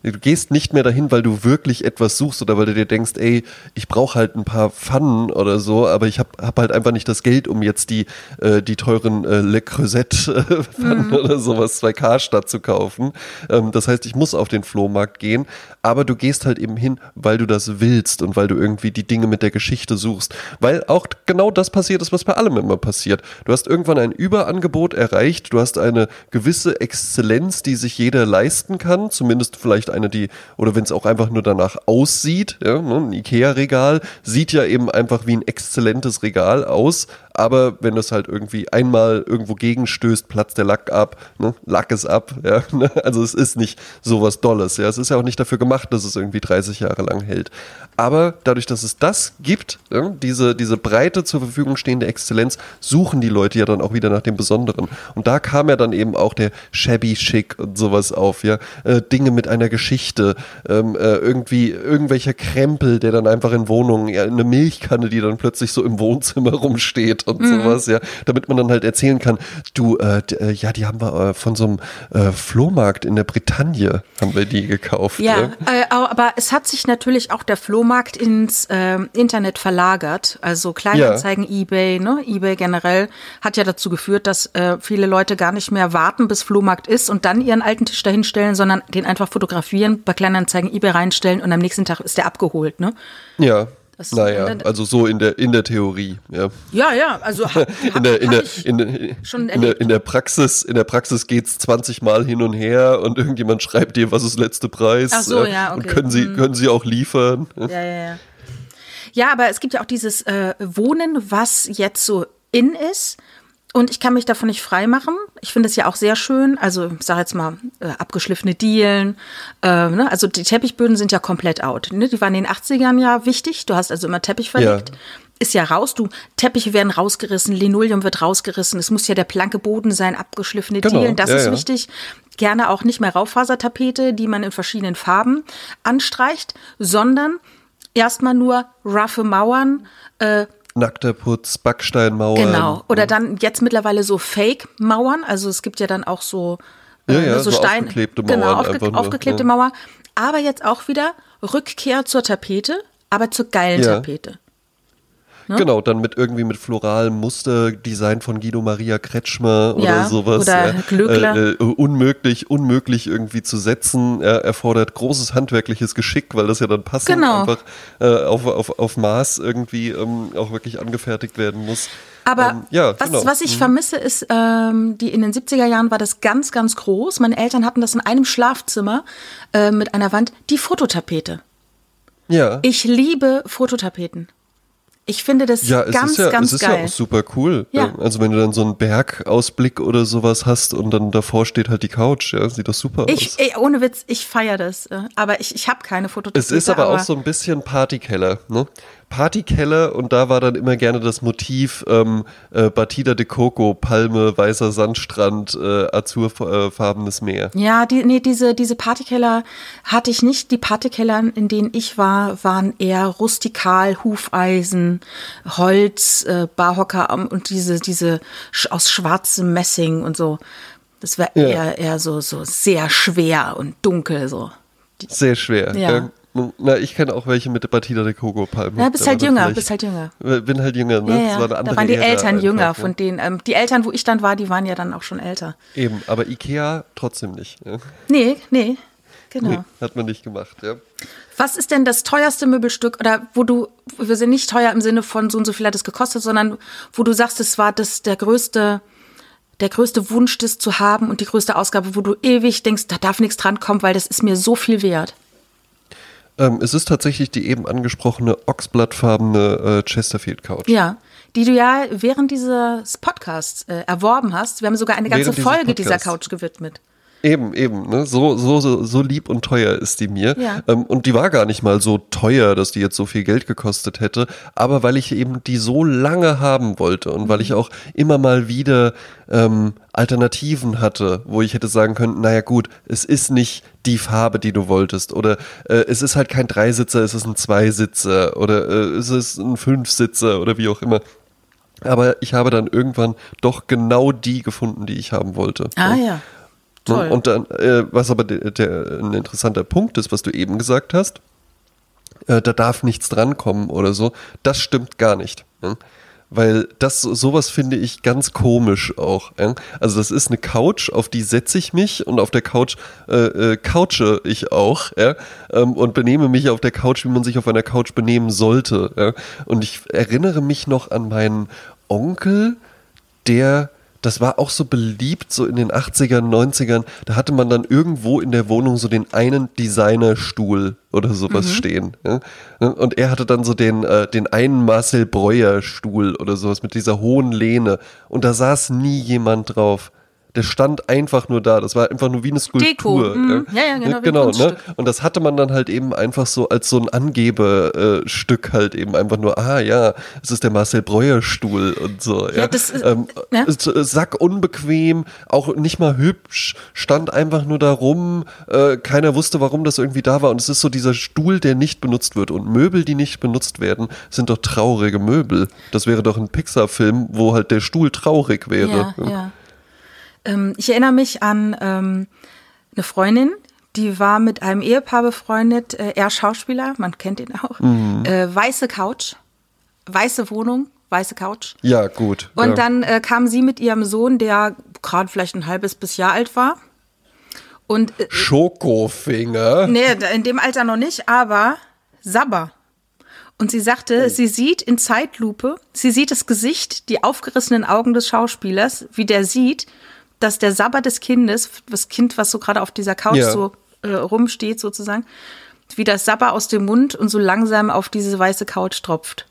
ne? Du gehst nicht mehr dahin, weil du wirklich etwas suchst oder weil du dir denkst, ey, ich brauche halt ein paar Pfannen oder so, aber ich habe hab halt einfach nicht das Geld, um jetzt die, äh, die teuren äh, Le Creuset-Pfannen oder sowas 2K statt zu kaufen. Ähm, das heißt, ich muss auf den Flohmarkt gehen, aber du gehst halt eben hin, weil du das willst und weil du irgendwie die Dinge mit der Geschichte suchst. Weil auch genau das passiert ist, was bei allem immer passiert. Du hast irgendwann ein Überangebot erreicht, du hast eine gewisse Exzellenz, die sich jeder leisten kann, zumindest vielleicht eine, die, oder wenn es auch einfach nur danach aussieht, ja, ne, ein Ikea-Regal sieht ja eben einfach wie ein exzellentes Regal aus, aber wenn das halt irgendwie einmal irgendwo gegenstößt, platzt der Lack ab, ne? Lack ist ab, ja, ne? also es ist nicht sowas Dolles, ja, es ist ja auch nicht dafür gemacht, dass es irgendwie 30 Jahre lang hält. Aber dadurch, dass es das gibt, ja, diese, diese breite zur Verfügung stehende Exzellenz, suchen die Leute ja dann auch wieder nach dem Besonderen. Und da kam ja dann eben auch der Shabby Chic und sowas auf, ja, äh, Dinge mit einer Geschichte, ähm, äh, irgendwie irgendwelcher Krempel, der dann einfach in Wohnungen, ja, eine Milchkanne, die dann plötzlich so im Wohnzimmer rumsteht und sowas, ja, damit man dann halt erzählen kann, du, äh, äh, ja, die haben wir äh, von so einem äh, Flohmarkt in der Bretagne, haben wir die gekauft. Ja, ne? äh, aber es hat sich natürlich auch der Flohmarkt ins ähm, Internet verlagert. Also Kleinanzeigen, eBay, ne? eBay generell hat ja dazu geführt, dass äh, viele Leute gar nicht mehr warten, bis Flohmarkt ist und dann ihren alten Tisch dahinstellen, sondern den einfach fotografieren, bei Kleinanzeigen, eBay reinstellen und am nächsten Tag ist der abgeholt. Ne? Ja. Das- naja, und dann- also so in der in der Theorie, ja. Ja, ja, also ha- In der, in, der, der, der, der Praxis, in der Praxis geht's 20 Mal hin und her und irgendjemand schreibt dir, was ist letzte Preis? Ach so, ja, Und okay. können sie, können sie auch liefern? Ja, ja, ja. Ja, aber es gibt ja auch dieses äh, Wohnen, was jetzt so in ist. Und ich kann mich davon nicht frei machen. Ich finde es ja auch sehr schön. Also, ich sage jetzt mal, äh, abgeschliffene Dielen. Äh, ne? Also, die Teppichböden sind ja komplett out. Ne? Die waren in den 80ern ja wichtig. Du hast also immer Teppich verlegt. Ja. Ist ja raus. Du, Teppiche werden rausgerissen, Linoleum wird rausgerissen. Es muss ja der blanke Boden sein, abgeschliffene Genau, Dielen. Das ja, ist ja. wichtig. Gerne auch nicht mehr Raufasertapete, die man in verschiedenen Farben anstreicht, sondern erstmal nur roughe Mauern. Äh, Nackter Putz, Backsteinmauern. genau. Oder dann jetzt mittlerweile so Fake-Mauern. Also es gibt ja dann auch so, äh, Ja, ja, ne, so aufgeklebte Genau, Mauern aufge einfach nur, aufgeklebte ja. Mauer. Aber jetzt auch wieder Rückkehr zur Tapete, aber zur geilen Ja. Tapete. Genau, dann mit irgendwie mit floralem Musterdesign von Guido Maria Kretschmer oder Ja, sowas. oder ja. Äh, äh, unmöglich, unmöglich irgendwie zu setzen. Er erfordert großes handwerkliches Geschick, weil das ja dann passend Genau. einfach äh, auf, auf, auf Maß irgendwie ähm, auch wirklich angefertigt werden muss. Aber ähm, ja, was, genau. was ich vermisse, ist, ähm, die in den 70er Jahren war das ganz, ganz groß. Meine Eltern hatten das in einem Schlafzimmer äh, mit einer Wand, die Fototapete. ja. Ich liebe Fototapeten. Ich finde das Ja, ganz, ja, ganz es ist geil. ja auch super cool. Ja. Also wenn du dann so einen Bergausblick oder sowas hast und dann davor steht halt die Couch, ja, sieht doch super aus. ich, ey, ohne Witz, ich feiere das. äh, Aber ich, ich habe keine Fototapete. Es ist aber auch so ein bisschen Partykeller, ne? Partykeller und da war dann immer gerne das Motiv ähm, äh, Batida de Coco, Palme, weißer Sandstrand, äh, azurfarbenes Meer. Ja, die, nee, diese, diese Partykeller hatte ich nicht. Die Partykeller, in denen ich war, waren eher rustikal, Hufeisen, Holz, äh, Barhocker ähm, und diese, diese aus schwarzem Messing und so. Das war Ja. eher, eher so, so sehr schwer und dunkel so. Sehr schwer. Ja. Na, ich kenne auch welche mit der Batida de Coco Palme. Ja, bist Da halt war dann jünger, bist halt jünger. Bin halt jünger, ne? Ja, Das ja. war eine andere Da waren die Ära Eltern einfach, jünger ne? von denen. Ähm, die Eltern, wo ich dann war, die waren ja dann auch schon älter. Eben, aber Ikea trotzdem nicht. Ja? Nee, nee. Genau. Nee, hat man nicht gemacht, ja. Was ist denn das teuerste Möbelstück oder wo du, wir sind nicht teuer im Sinne von so und so viel hat es gekostet, sondern wo du sagst, es war das der größte, der größte Wunsch, das zu haben und die größte Ausgabe, wo du ewig denkst, da darf nichts dran kommen, weil das ist mir so viel wert. Ähm, es ist tatsächlich die eben angesprochene oxblattfarbene äh, Chesterfield Couch. Ja. Die du ja während dieses Podcasts äh, erworben hast. Wir haben sogar eine ganze Während Folge dieser. Couch gewidmet. Eben, eben, ne? So, so, so, so lieb und teuer ist die mir. Ja. Ähm, und die war gar nicht mal so teuer, dass die jetzt so viel Geld gekostet hätte. Aber weil ich eben die so lange haben wollte und weil ich auch immer mal wieder ähm, Alternativen hatte, wo ich hätte sagen können, naja gut, es ist nicht die Farbe, die du wolltest. Oder äh, es ist halt kein Dreisitzer, es ist ein Zweisitzer. Oder äh, es ist ein Fünfsitzer oder wie auch immer. Aber ich habe dann irgendwann doch genau die gefunden, die ich haben wollte. Ah ja. Toll. Ne? Und dann, äh, was aber der, der, ein interessanter Punkt ist, was du eben gesagt hast, äh, da darf nichts drankommen oder so, das stimmt gar nicht. Ne? Weil das sowas finde ich ganz komisch auch. Ja? Also das ist eine Couch, auf die setze ich mich und auf der Couch äh, äh, couche ich auch ja? ähm, und benehme mich auf der Couch, wie man sich auf einer Couch benehmen sollte. Ja? Und ich erinnere mich noch an meinen Onkel, der, das war auch so beliebt, so in den 80ern, 90ern, da hatte man dann irgendwo in der Wohnung so den einen Designerstuhl oder sowas stehen. Ja? Und er hatte dann so den, äh, den einen Marcel Breuer Stuhl oder sowas mit dieser hohen Lehne. Und da saß nie jemand drauf. Der stand einfach nur da. Das war einfach nur wie eine Skulptur. Deko. Mhm. Ja, ja, genau, ein genau ne? Und das hatte man dann halt eben einfach so als so ein Angebestück halt eben einfach nur, ah ja, es ist der Marcel Breuer Stuhl und so. Ja, das ist- ähm, ja. Sack unbequem, auch nicht mal hübsch, stand einfach nur da rum, äh, keiner wusste, warum das irgendwie da war und es ist so dieser Stuhl, der nicht benutzt wird und Möbel, die nicht benutzt werden, sind doch traurige Möbel. Das wäre doch ein Pixar-Film, wo halt der Stuhl traurig wäre. Ja, ja. Ähm, ich erinnere mich an ähm, eine Freundin, die war mit einem Ehepaar befreundet, äh, er Schauspieler, man kennt ihn auch. Mhm. Äh, weiße Couch, weiße Wohnung, weiße Couch. Ja, gut. Und ja. dann äh, kam sie mit ihrem Sohn, der gerade vielleicht ein halbes bis Jahr alt war. Und äh, Schokofinger. nee, in dem Alter noch nicht, aber Sabber. Und sie sagte, sie sieht in Zeitlupe, sie sieht das Gesicht, die aufgerissenen Augen des Schauspielers, wie der sieht, dass der Sabber des Kindes, das Kind, was so gerade auf dieser Couch Ja. so äh, rumsteht sozusagen, wie das Sabber aus dem Mund und so langsam auf diese weiße Couch tropft.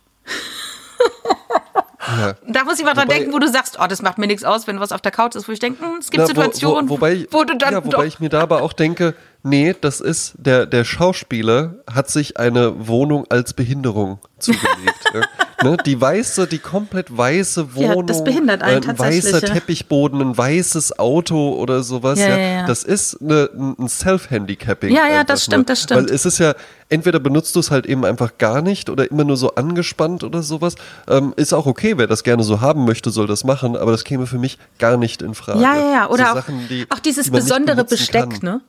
Ja. Da muss ich mal dran Wobei- denken, wo du sagst, oh, das macht mir nichts aus, wenn was auf der Couch ist, wo ich denke, hm, es gibt Na, wo- Situationen, wo, wobei, wo du dann ja, wobei ich mir da aber auch denke, nee, das ist, der, der Schauspieler hat sich eine Wohnung als Behinderung zugelegt. ja. ne? Die weiße, die komplett weiße Ja, Wohnung, das behindert einen äh, ein weißer ja. Teppichboden, ein weißes Auto oder sowas. Ja, Ja, ja, ja. Das ist eine, ein Self-Handicapping. Ja, ja, das stimmt, nur. das stimmt. Weil es ist ja, entweder benutzt du es halt eben einfach gar nicht oder immer nur so angespannt oder sowas. Ähm, ist auch okay, wer das gerne so haben möchte, soll das machen, aber das käme für mich gar nicht in Frage. Ja, ja, ja. Oder so auch, Sachen, die, auch dieses die besondere Besteck, kann. ne?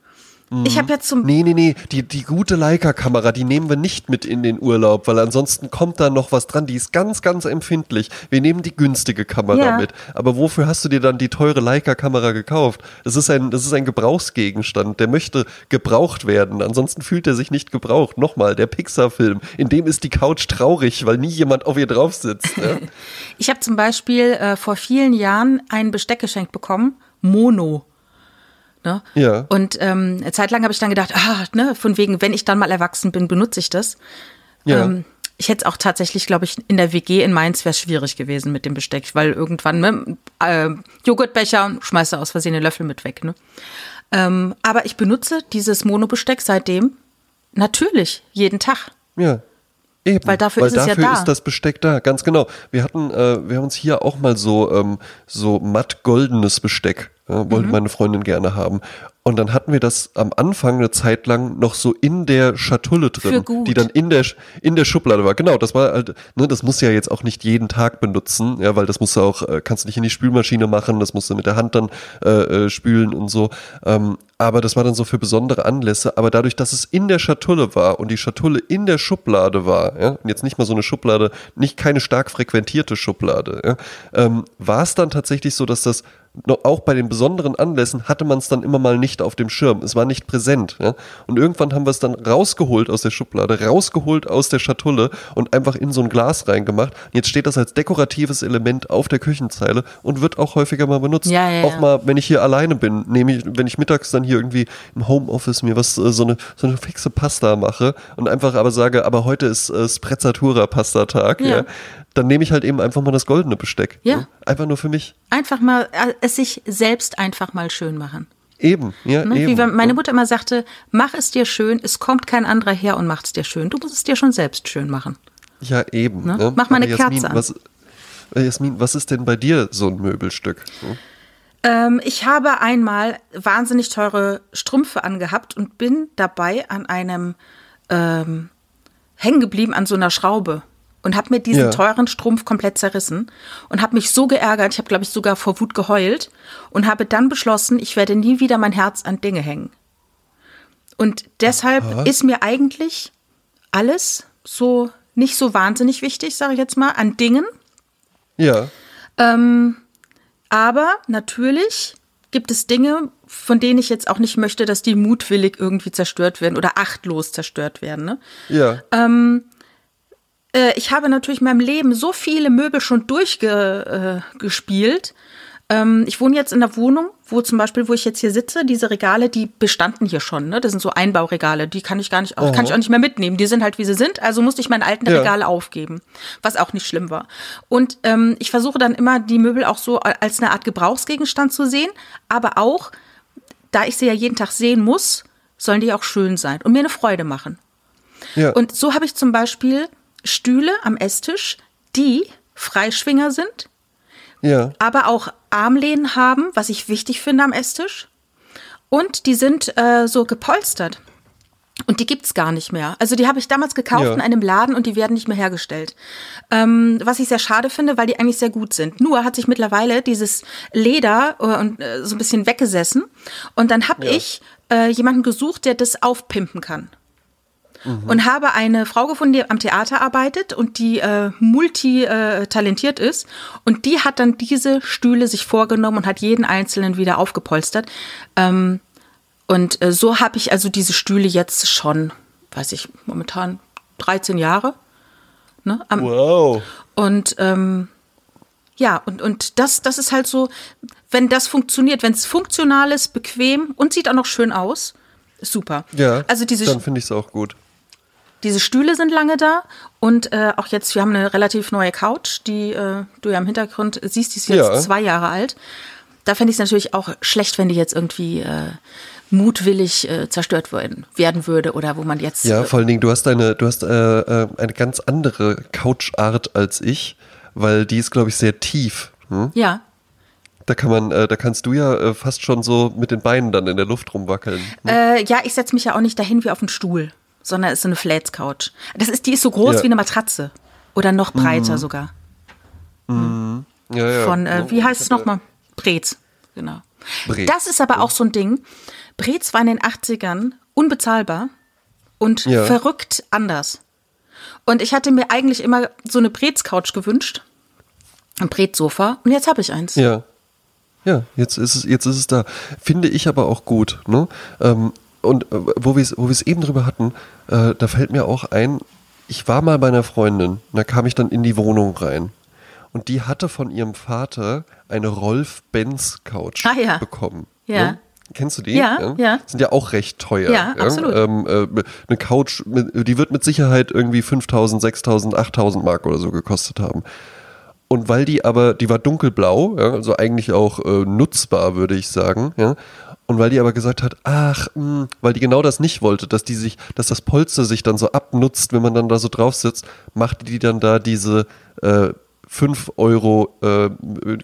Ich habe ja zum Nee, nee, nee, die, die gute Leica-Kamera, die nehmen wir nicht mit in den Urlaub, weil ansonsten kommt da noch was dran, die ist ganz, ganz empfindlich. Wir nehmen die günstige Kamera Ja. mit. Aber wofür hast du dir dann die teure Leica-Kamera gekauft? Das ist, ein, das ist ein Gebrauchsgegenstand, der möchte gebraucht werden, ansonsten fühlt er sich nicht gebraucht. Nochmal, der Pixar-Film, in dem ist die Couch traurig, weil nie jemand auf ihr drauf sitzt. Ne? Ich habe zum Beispiel äh, vor vielen Jahren ein Besteck geschenkt bekommen, Mono. Ne? Ja. Und ähm, eine Zeit lang habe ich dann gedacht, ah, ne, von wegen, wenn ich dann mal erwachsen bin, benutze ich das. Ja. Ähm, ich hätte es auch tatsächlich, glaube ich, in der WG in Mainz wäre schwierig gewesen mit dem Besteck, weil irgendwann ne, äh, Joghurtbecher schmeißt du aus Versehen den Löffel mit weg. Ne? Ähm, aber ich benutze dieses Mono-Besteck seitdem natürlich jeden Tag. Ja. Eben, Weil dafür ist es ja dafür da. ist das Besteck da, ganz genau. Wir hatten, äh, wir haben uns hier auch mal so, ähm, so matt goldenes Besteck, äh, wollte Mhm. meine Freundin gerne haben. Und dann hatten wir das am Anfang eine Zeit lang noch so in der Schatulle drin, die dann in der in der Schublade war. Genau, das war halt, ne, das musst du ja jetzt auch nicht jeden Tag benutzen, ja, weil das musst du auch, äh, kannst du nicht in die Spülmaschine machen, das musst du mit der Hand dann äh, äh, spülen und so. Ähm, aber das war dann so für besondere Anlässe. Aber dadurch, dass es in der Schatulle war und die Schatulle in der Schublade war, ja, und jetzt nicht mal so eine Schublade, nicht keine stark frequentierte Schublade, ja, ähm, war es dann tatsächlich so, dass das auch bei den besonderen Anlässen hatte man es dann immer mal nicht auf dem Schirm. Es war nicht präsent. Ja? Und irgendwann haben wir es dann rausgeholt aus der Schublade, rausgeholt aus der Schatulle und einfach in so ein Glas reingemacht. Und jetzt steht das als dekoratives Element auf der Küchenzeile und wird auch häufiger mal benutzt. Ja, ja, auch mal, wenn ich hier alleine bin, nehme ich, wenn ich mittags dann hier irgendwie im Homeoffice mir was, äh, so eine, so eine fixe Pasta mache und einfach aber sage, aber heute ist äh, Sprezzatura-Pasta-Tag, Ja. ja. Dann nehme ich halt eben einfach mal das goldene Besteck. Ja. ne? Einfach nur für mich. Einfach mal, äh, es sich selbst einfach mal schön machen. Eben, ja, Ne? eben. Wie meine Mutter immer sagte, mach es dir schön, es kommt kein anderer her und macht es dir schön. Du musst es dir schon selbst schön machen. Ja, eben. Ne? Ne? Mach mal eine Jasmin, Kerze an. Was, äh, Jasmin, was ist denn bei dir so ein Möbelstück? Hm? Ähm, ich habe einmal wahnsinnig teure Strümpfe angehabt und bin dabei an einem ähm, hängen geblieben an so einer Schraube und habe mir diesen Ja. teuren Strumpf komplett zerrissen und habe mich so geärgert, ich habe glaube ich sogar vor Wut geheult und habe dann beschlossen, ich werde nie wieder mein Herz an Dinge hängen. Und deshalb ist mir eigentlich alles so nicht so wahnsinnig wichtig, sage ich jetzt mal, an Dingen. Ja, Aber natürlich gibt es Dinge, von denen ich jetzt auch nicht möchte, dass die mutwillig irgendwie zerstört werden oder achtlos zerstört werden. Ne? ja. Äh, ich habe natürlich in meinem Leben so viele Möbel schon durchgespielt. Äh, gespielt. Ähm, ich wohne jetzt in der Wohnung, wo zum Beispiel, wo ich jetzt hier sitze, diese Regale, die bestanden hier schon. Ne? Das sind so Einbauregale, die kann ich gar nicht, auch, kann ich auch nicht mehr mitnehmen. Die sind halt wie sie sind, also musste ich meine alten Ja. Regale aufgeben, was auch nicht schlimm war. Und ähm, ich versuche dann immer die Möbel auch so als eine Art Gebrauchsgegenstand zu sehen, aber auch, da ich sie ja jeden Tag sehen muss, sollen die auch schön sein und mir eine Freude machen. Ja. Und so habe ich zum Beispiel Stühle am Esstisch, die Freischwinger sind, ja. aber auch Armlehnen haben, was ich wichtig finde am Esstisch. Und die sind äh, so gepolstert. Und die gibt's gar nicht mehr. Also die habe ich damals gekauft Ja. in einem Laden und die werden nicht mehr hergestellt. Ähm, was ich sehr schade finde, weil die eigentlich sehr gut sind. Nur hat sich mittlerweile dieses Leder äh, und, äh, so ein bisschen weggesessen. Und dann habe Ja. ich äh, jemanden gesucht, der das aufpimpen kann Mhm. und habe eine Frau gefunden, die am Theater arbeitet und die äh, multi-talentiert ist. Und die hat dann diese Stühle sich vorgenommen und hat jeden einzelnen wieder aufgepolstert. Ähm, und äh, so habe ich also diese Stühle jetzt schon, weiß ich, momentan 13 Jahre. Ne, am, Wow. und ähm, ja, und, und das, das ist halt so, wenn das funktioniert, wenn es funktional ist, bequem und sieht auch noch schön aus, super. Ja. also diese, Dann finde ich es auch gut. Diese Stühle sind lange da und äh, auch jetzt, wir haben eine relativ neue Couch, die äh, du ja im Hintergrund siehst, die ist jetzt Ja. zwei Jahre alt. Da fände ich es natürlich auch schlecht, wenn die jetzt irgendwie äh, mutwillig äh, zerstört werden, werden würde oder wo man jetzt. Ja, äh, vor allen Dingen, du hast eine, du hast äh, äh, eine ganz andere Couchart als ich, weil die ist, glaube ich, sehr tief. Hm? ja. Da kann man, äh, da kannst du ja äh, fast schon so mit den Beinen dann in der Luft rumwackeln. Äh, ja, ich setze mich ja auch nicht dahin wie auf einen Stuhl, sondern es ist eine Flats Couch. Das ist, die ist so groß Ja. Mhm. wie eine Matratze. Oder noch breiter sogar. Ja, ja. Von, äh, wie heißt es nochmal? Brez. Genau. Brez. Das ist aber auch so ein Ding. Brez war in den 80ern unbezahlbar und verrückt anders. Und ich hatte mir eigentlich immer so eine Brez-Couch gewünscht. Ein Brez-Sofa. Und jetzt habe ich eins. Ja. Ja, jetzt ist es, jetzt ist es da. Finde ich aber auch gut. Ne? Ähm, und äh, wo wir es wo eben drüber hatten, äh, da fällt mir auch ein, ich war mal bei einer Freundin, und da kam ich dann in die Wohnung rein. Und die hatte von ihrem Vater eine Rolf-Benz-Couch Ah, ja. bekommen. Ja. Ne? Kennst du die? Ja, ja. Sind ja auch recht teuer. Ja, absolut. Ähm, äh, eine Couch, die wird mit Sicherheit irgendwie 5000, 6000, 8000 Mark oder so gekostet haben. Und weil die aber, die war dunkelblau, ja, also eigentlich auch äh, nutzbar, würde ich sagen, ja. Und weil die aber gesagt hat, ach, mh, weil die genau das nicht wollte, dass die sich, dass das Polster sich dann so abnutzt, wenn man dann da so drauf sitzt, machte die dann da diese äh, 5 Euro, äh,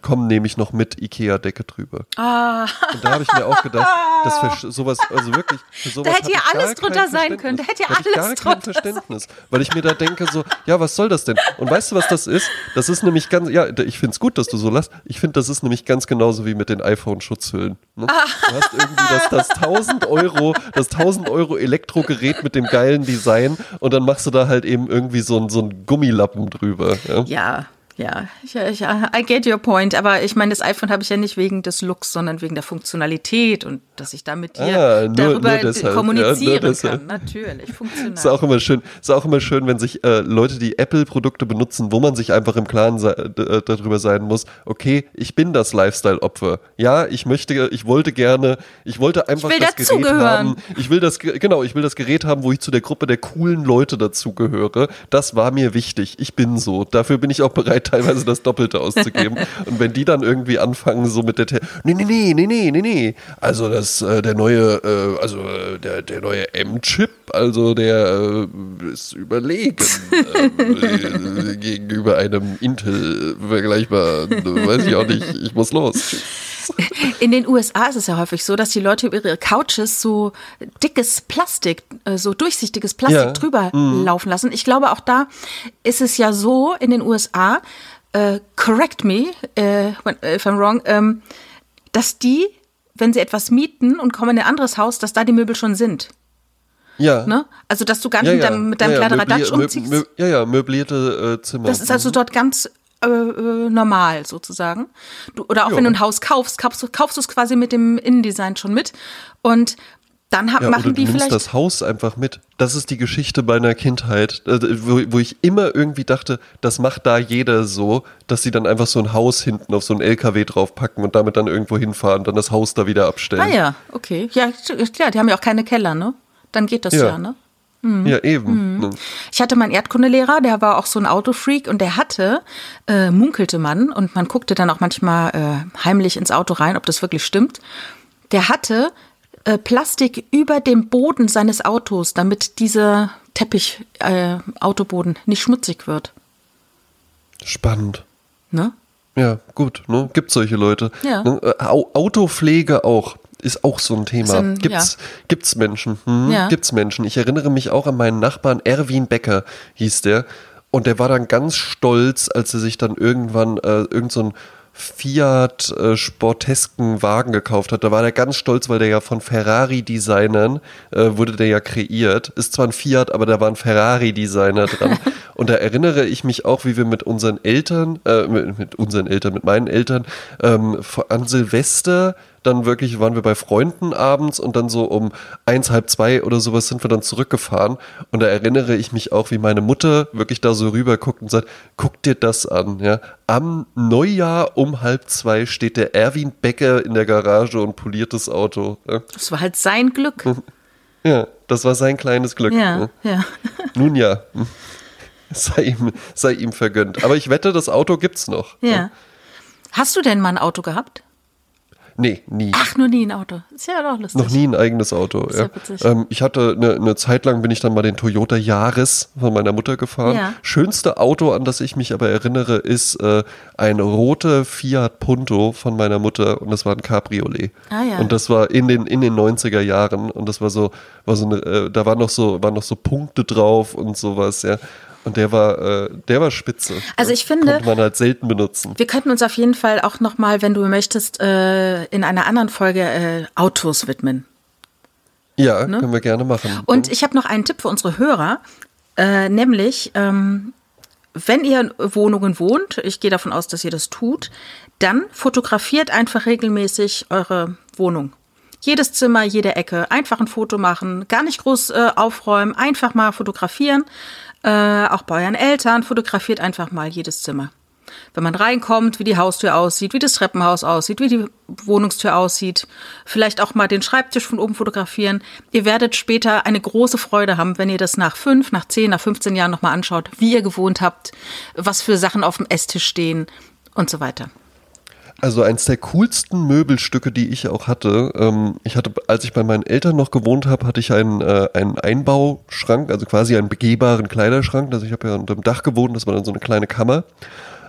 kommen nämlich noch mit Ikea-Decke drüber. Ah, Und da habe ich mir auch gedacht, das für sowas, also wirklich, für sowas hätte hab ja alles drunter kein sein können. Da hätte ja Da hab ich alles gar kein drunter Verständnis. Weil ich mir da denke so, ja, was soll das denn? Und weißt du, was das ist? Das ist nämlich ganz, ja, ich finde es gut, dass du so lässt. Ich finde, das ist nämlich ganz genauso wie mit den iPhone-Schutzhüllen. Ne? Du hast irgendwie das, das 1000 Euro, das 1000 Euro Elektrogerät mit dem geilen Design und dann machst du da halt eben irgendwie so einen so einen Gummilappen drüber. Ja? ja. Ja, ich, ich, I get your point. Aber ich meine, das iPhone habe ich ja nicht wegen des Looks, sondern wegen der Funktionalität und dass ich da mit dir Ah, nur- darüber nur deshalb, kommunizieren ja, kann. Natürlich, funktional. Ist auch immer schön, ist auch immer schön, wenn sich äh, Leute, die Apple-Produkte benutzen, wo man sich einfach im Klaren äh, darüber sein muss, okay, ich bin das Lifestyle-Opfer. Ja, ich möchte, ich wollte gerne, ich wollte einfach will das Gerät dazugehören. haben. Ich will das, Ge- genau, ich will das Gerät haben, wo ich zu der Gruppe der coolen Leute dazugehöre. Das war mir wichtig. Ich bin so. Dafür bin ich auch bereit, teilweise das Doppelte auszugeben. Und wenn die dann irgendwie anfangen, so mit der, Te nee, nee, nee, nee, nee, nee, nee. Also das, äh, der neue, äh, also äh, der, der neue M-Chip, also der äh, ist überlegen äh, gegenüber einem Intel vergleichbar. Weiß ich auch nicht. Ich muss los. In den USA ist es ja häufig so, dass die Leute über ihre Couches so dickes Plastik, äh, so durchsichtiges Plastik Ja. drüber laufen lassen. Ich glaube, auch da ist es ja so in den USA, äh, correct me äh, if I'm wrong, ähm, dass die, wenn sie etwas mieten und kommen in ein anderes Haus, dass da die Möbel schon sind. Ja. Ne? Also, dass du gar nicht Ja, mit ja. deinem, mit deinem ja, ja, Kladderadatsch umziehst. ja, ja, möblierte äh, Zimmer. Das ist also dort ganz äh, äh, normal sozusagen. Du, oder auch Ja. wenn du ein Haus kaufst, kaufst, du- kaufst du es quasi mit dem Innendesign schon mit. Und dann ha- Ja, machen oder die du nimmst vielleicht. das Haus einfach mit. Das ist die Geschichte meiner Kindheit, äh, wo, wo ich immer irgendwie dachte, das macht da jeder so, dass sie dann einfach so ein Haus hinten auf so einen LKW draufpacken und damit dann irgendwo hinfahren, dann das Haus da wieder abstellen. Ah ja, okay. Ja, klar, die haben ja auch keine Keller, ne? Dann geht das Ja. ja, ne? Ja, eben. ne? Ich hatte meinen Erdkundelehrer, der war auch so ein Autofreak und der hatte, äh, munkelte man, und man guckte dann auch manchmal äh, heimlich ins Auto rein, ob das wirklich stimmt. Der hatte äh, Plastik über dem Boden seines Autos, damit dieser Teppich, äh, Autoboden nicht schmutzig wird. Spannend. Ne? Ja, gut, ne? Gibt solche Leute. Ja. Ne? Au Autopflege auch. Ist auch so ein Thema. Ein- gibt's, gibt's Menschen. Hm, Ja. Gibt's Menschen. Ich erinnere mich auch an meinen Nachbarn, Erwin Becker hieß der. Und der war dann ganz stolz, als er sich dann irgendwann äh, irgend so ein Fiat äh, sportesken Wagen gekauft hat. Da war der ganz stolz, weil der ja von Ferrari-Designern äh, wurde der ja kreiert. Ist zwar ein Fiat, aber da war ein Ferrari-Designer dran. Und da erinnere ich mich auch, wie wir mit unseren Eltern, äh, mit, mit unseren Eltern, mit meinen Eltern, ähm, an Silvester dann wirklich waren wir bei Freunden abends und dann so um eins, halb zwei oder sowas sind wir dann zurückgefahren. Und da erinnere ich mich auch, wie meine Mutter wirklich da so rüber guckt und sagt, guck dir das an, ja. Am Neujahr um halb zwei steht der Erwin Becker in der Garage und poliert das Auto. Ja, Das war halt sein Glück. ja das war sein kleines Glück. Ja, ne? ja. Nun ja, sei ihm, sei ihm vergönnt. Aber ich wette, das Auto gibt's noch. Ja. Hast du denn mal ein Auto gehabt? Nee, nie. Ach, nur nie ein Auto. Ist ja doch lustig. Noch nie ein eigenes Auto. Ist Ja. ja witzig. Ähm, ich hatte eine, eine Zeit lang bin ich dann mal den Toyota Yaris von meiner Mutter gefahren. Ja. Schönste Auto, an das ich mich aber erinnere, ist äh, ein roter Fiat Punto von meiner Mutter und das war ein Cabriolet. Ah, ja. Und das war in den in den 90er Jahren und das war so war so eine äh, da waren noch so waren noch so Punkte drauf und sowas, ja. Und der war äh, der war spitze. Also ich finde- konnte man halt selten benutzen. Wir könnten uns auf jeden Fall auch nochmal, wenn du möchtest, äh, in einer anderen Folge äh, Autos widmen. Ja, können wir gerne machen. Ne? Und ich habe noch einen Tipp für unsere Hörer, äh, nämlich, ähm, wenn ihr in Wohnungen wohnt, ich gehe davon aus, dass ihr das tut, dann fotografiert einfach regelmäßig eure Wohnung. Jedes Zimmer, jede Ecke, einfach ein Foto machen, gar nicht groß äh, aufräumen, einfach mal fotografieren. Äh, auch bei euren Eltern fotografiert einfach mal jedes Zimmer. Wenn man reinkommt, wie die Haustür aussieht, wie das Treppenhaus aussieht, wie die Wohnungstür aussieht, vielleicht auch mal den Schreibtisch von oben fotografieren. Ihr werdet später eine große Freude haben, wenn ihr das nach fünf, nach zehn, nach 15 Jahren nochmal anschaut, wie ihr gewohnt habt, was für Sachen auf dem Esstisch stehen und so weiter. Also eins der coolsten Möbelstücke, die ich auch hatte. Ähm, ich hatte, als ich bei meinen Eltern noch gewohnt habe, hatte ich einen, äh, einen Einbauschrank, also quasi einen begehbaren Kleiderschrank. Also ich habe ja unter dem Dach gewohnt, das war dann so eine kleine Kammer.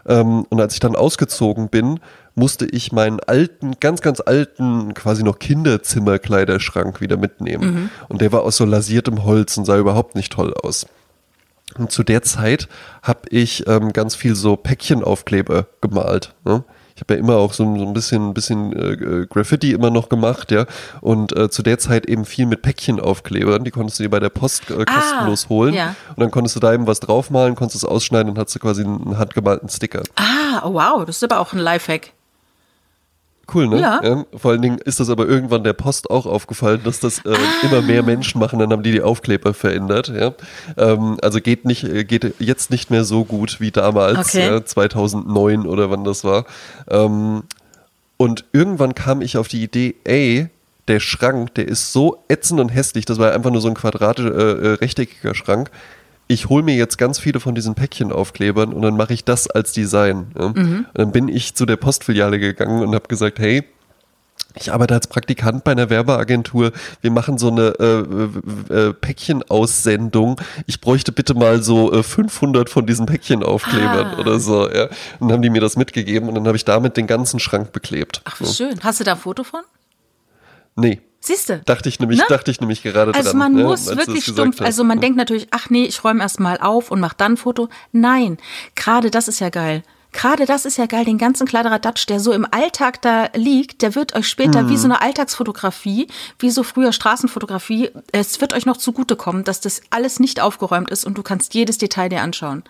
Ähm, und als ich dann ausgezogen bin, musste ich meinen alten, ganz, ganz alten, quasi noch Kinderzimmerkleiderschrank wieder mitnehmen. Und der war aus so lasiertem Holz und sah überhaupt nicht toll aus. Und zu der Zeit habe ich ähm, ganz viel so Päckchenaufkleber gemalt. Ne? Ich habe ja immer auch so, ein- so ein bisschen, ein bisschen äh, äh, Graffiti immer noch gemacht, ja. Und äh, zu der Zeit eben viel mit Päckchenaufklebern. Die konntest du dir bei der Post äh, kostenlos holen. ja. Und dann konntest du da eben was draufmalen, konntest es ausschneiden und hast du quasi einen, handgemalten Sticker. Ah, wow, das ist aber auch ein Lifehack. Cool, ne? Ja. Vor allen Dingen ist das aber irgendwann der Post auch aufgefallen, dass das äh, Ah. immer mehr Menschen machen, dann haben die die Aufkleber verändert, ja. Ähm, also geht nicht, äh, geht jetzt nicht mehr so gut wie damals, Okay. ja, 2009 oder wann das war. Ähm, und irgendwann kam ich auf die Idee, ey, der Schrank, der ist so ätzend und hässlich, das war einfach nur so ein quadratisch, äh, äh, rechteckiger Schrank. Ich hole mir jetzt ganz viele von diesen Päckchenaufklebern und dann mache ich das als Design. Ja? Und dann bin ich zu der Postfiliale gegangen und habe gesagt, hey, ich arbeite als Praktikant bei einer Werbeagentur. Wir machen so eine äh, äh, Päckchenaussendung. Ich bräuchte bitte mal so äh, 500 von diesen Päckchenaufklebern Ah. oder so. Ja. Und dann haben die mir das mitgegeben und dann habe ich damit den ganzen Schrank beklebt. Ach, wie so. schön. Hast du da ein Foto von? Nee, Siehst du? dachte ich nämlich, Ne? dachte ich nämlich gerade Also dran. man ja, muss wirklich stumpf, also man denkt natürlich, ach nee, ich räume erst mal auf und mache dann ein Foto. Nein, gerade das ist ja geil. Gerade das ist ja geil, den ganzen Kladderadatsch, der so im Alltag da liegt, der wird euch später wie so eine Alltagsfotografie, wie so früher Straßenfotografie, es wird euch noch zugutekommen, dass das alles nicht aufgeräumt ist und du kannst jedes Detail dir anschauen.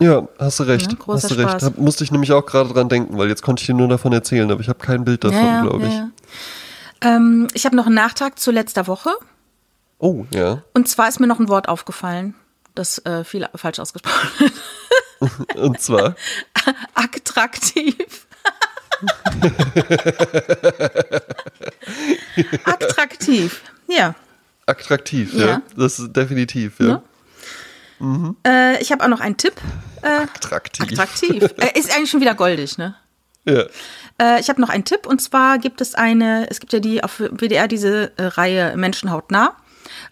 Ja, hast du recht. Ja, großer hast du recht. Spaß. Hab, musste ich nämlich auch gerade dran denken, weil jetzt konnte ich dir nur davon erzählen, aber ich habe kein Bild davon, glaube ich. Ähm, ich habe noch einen Nachtrag zu letzter Woche. Oh, ja. Und zwar ist mir noch ein Wort aufgefallen, das äh, viel falsch ausgesprochen wird. Und zwar? Attraktiv. Attraktiv, ja. Attraktiv, ja. Ja. Das ist definitiv, ja. Ja. Äh, ich habe auch noch einen Tipp. Äh, Attraktiv. attraktiv. äh, ist eigentlich schon wieder goldig, ne? Ja. Äh, ich habe noch einen Tipp und zwar gibt es eine, es gibt ja die auf WDR diese äh, Reihe Menschenhaut nah.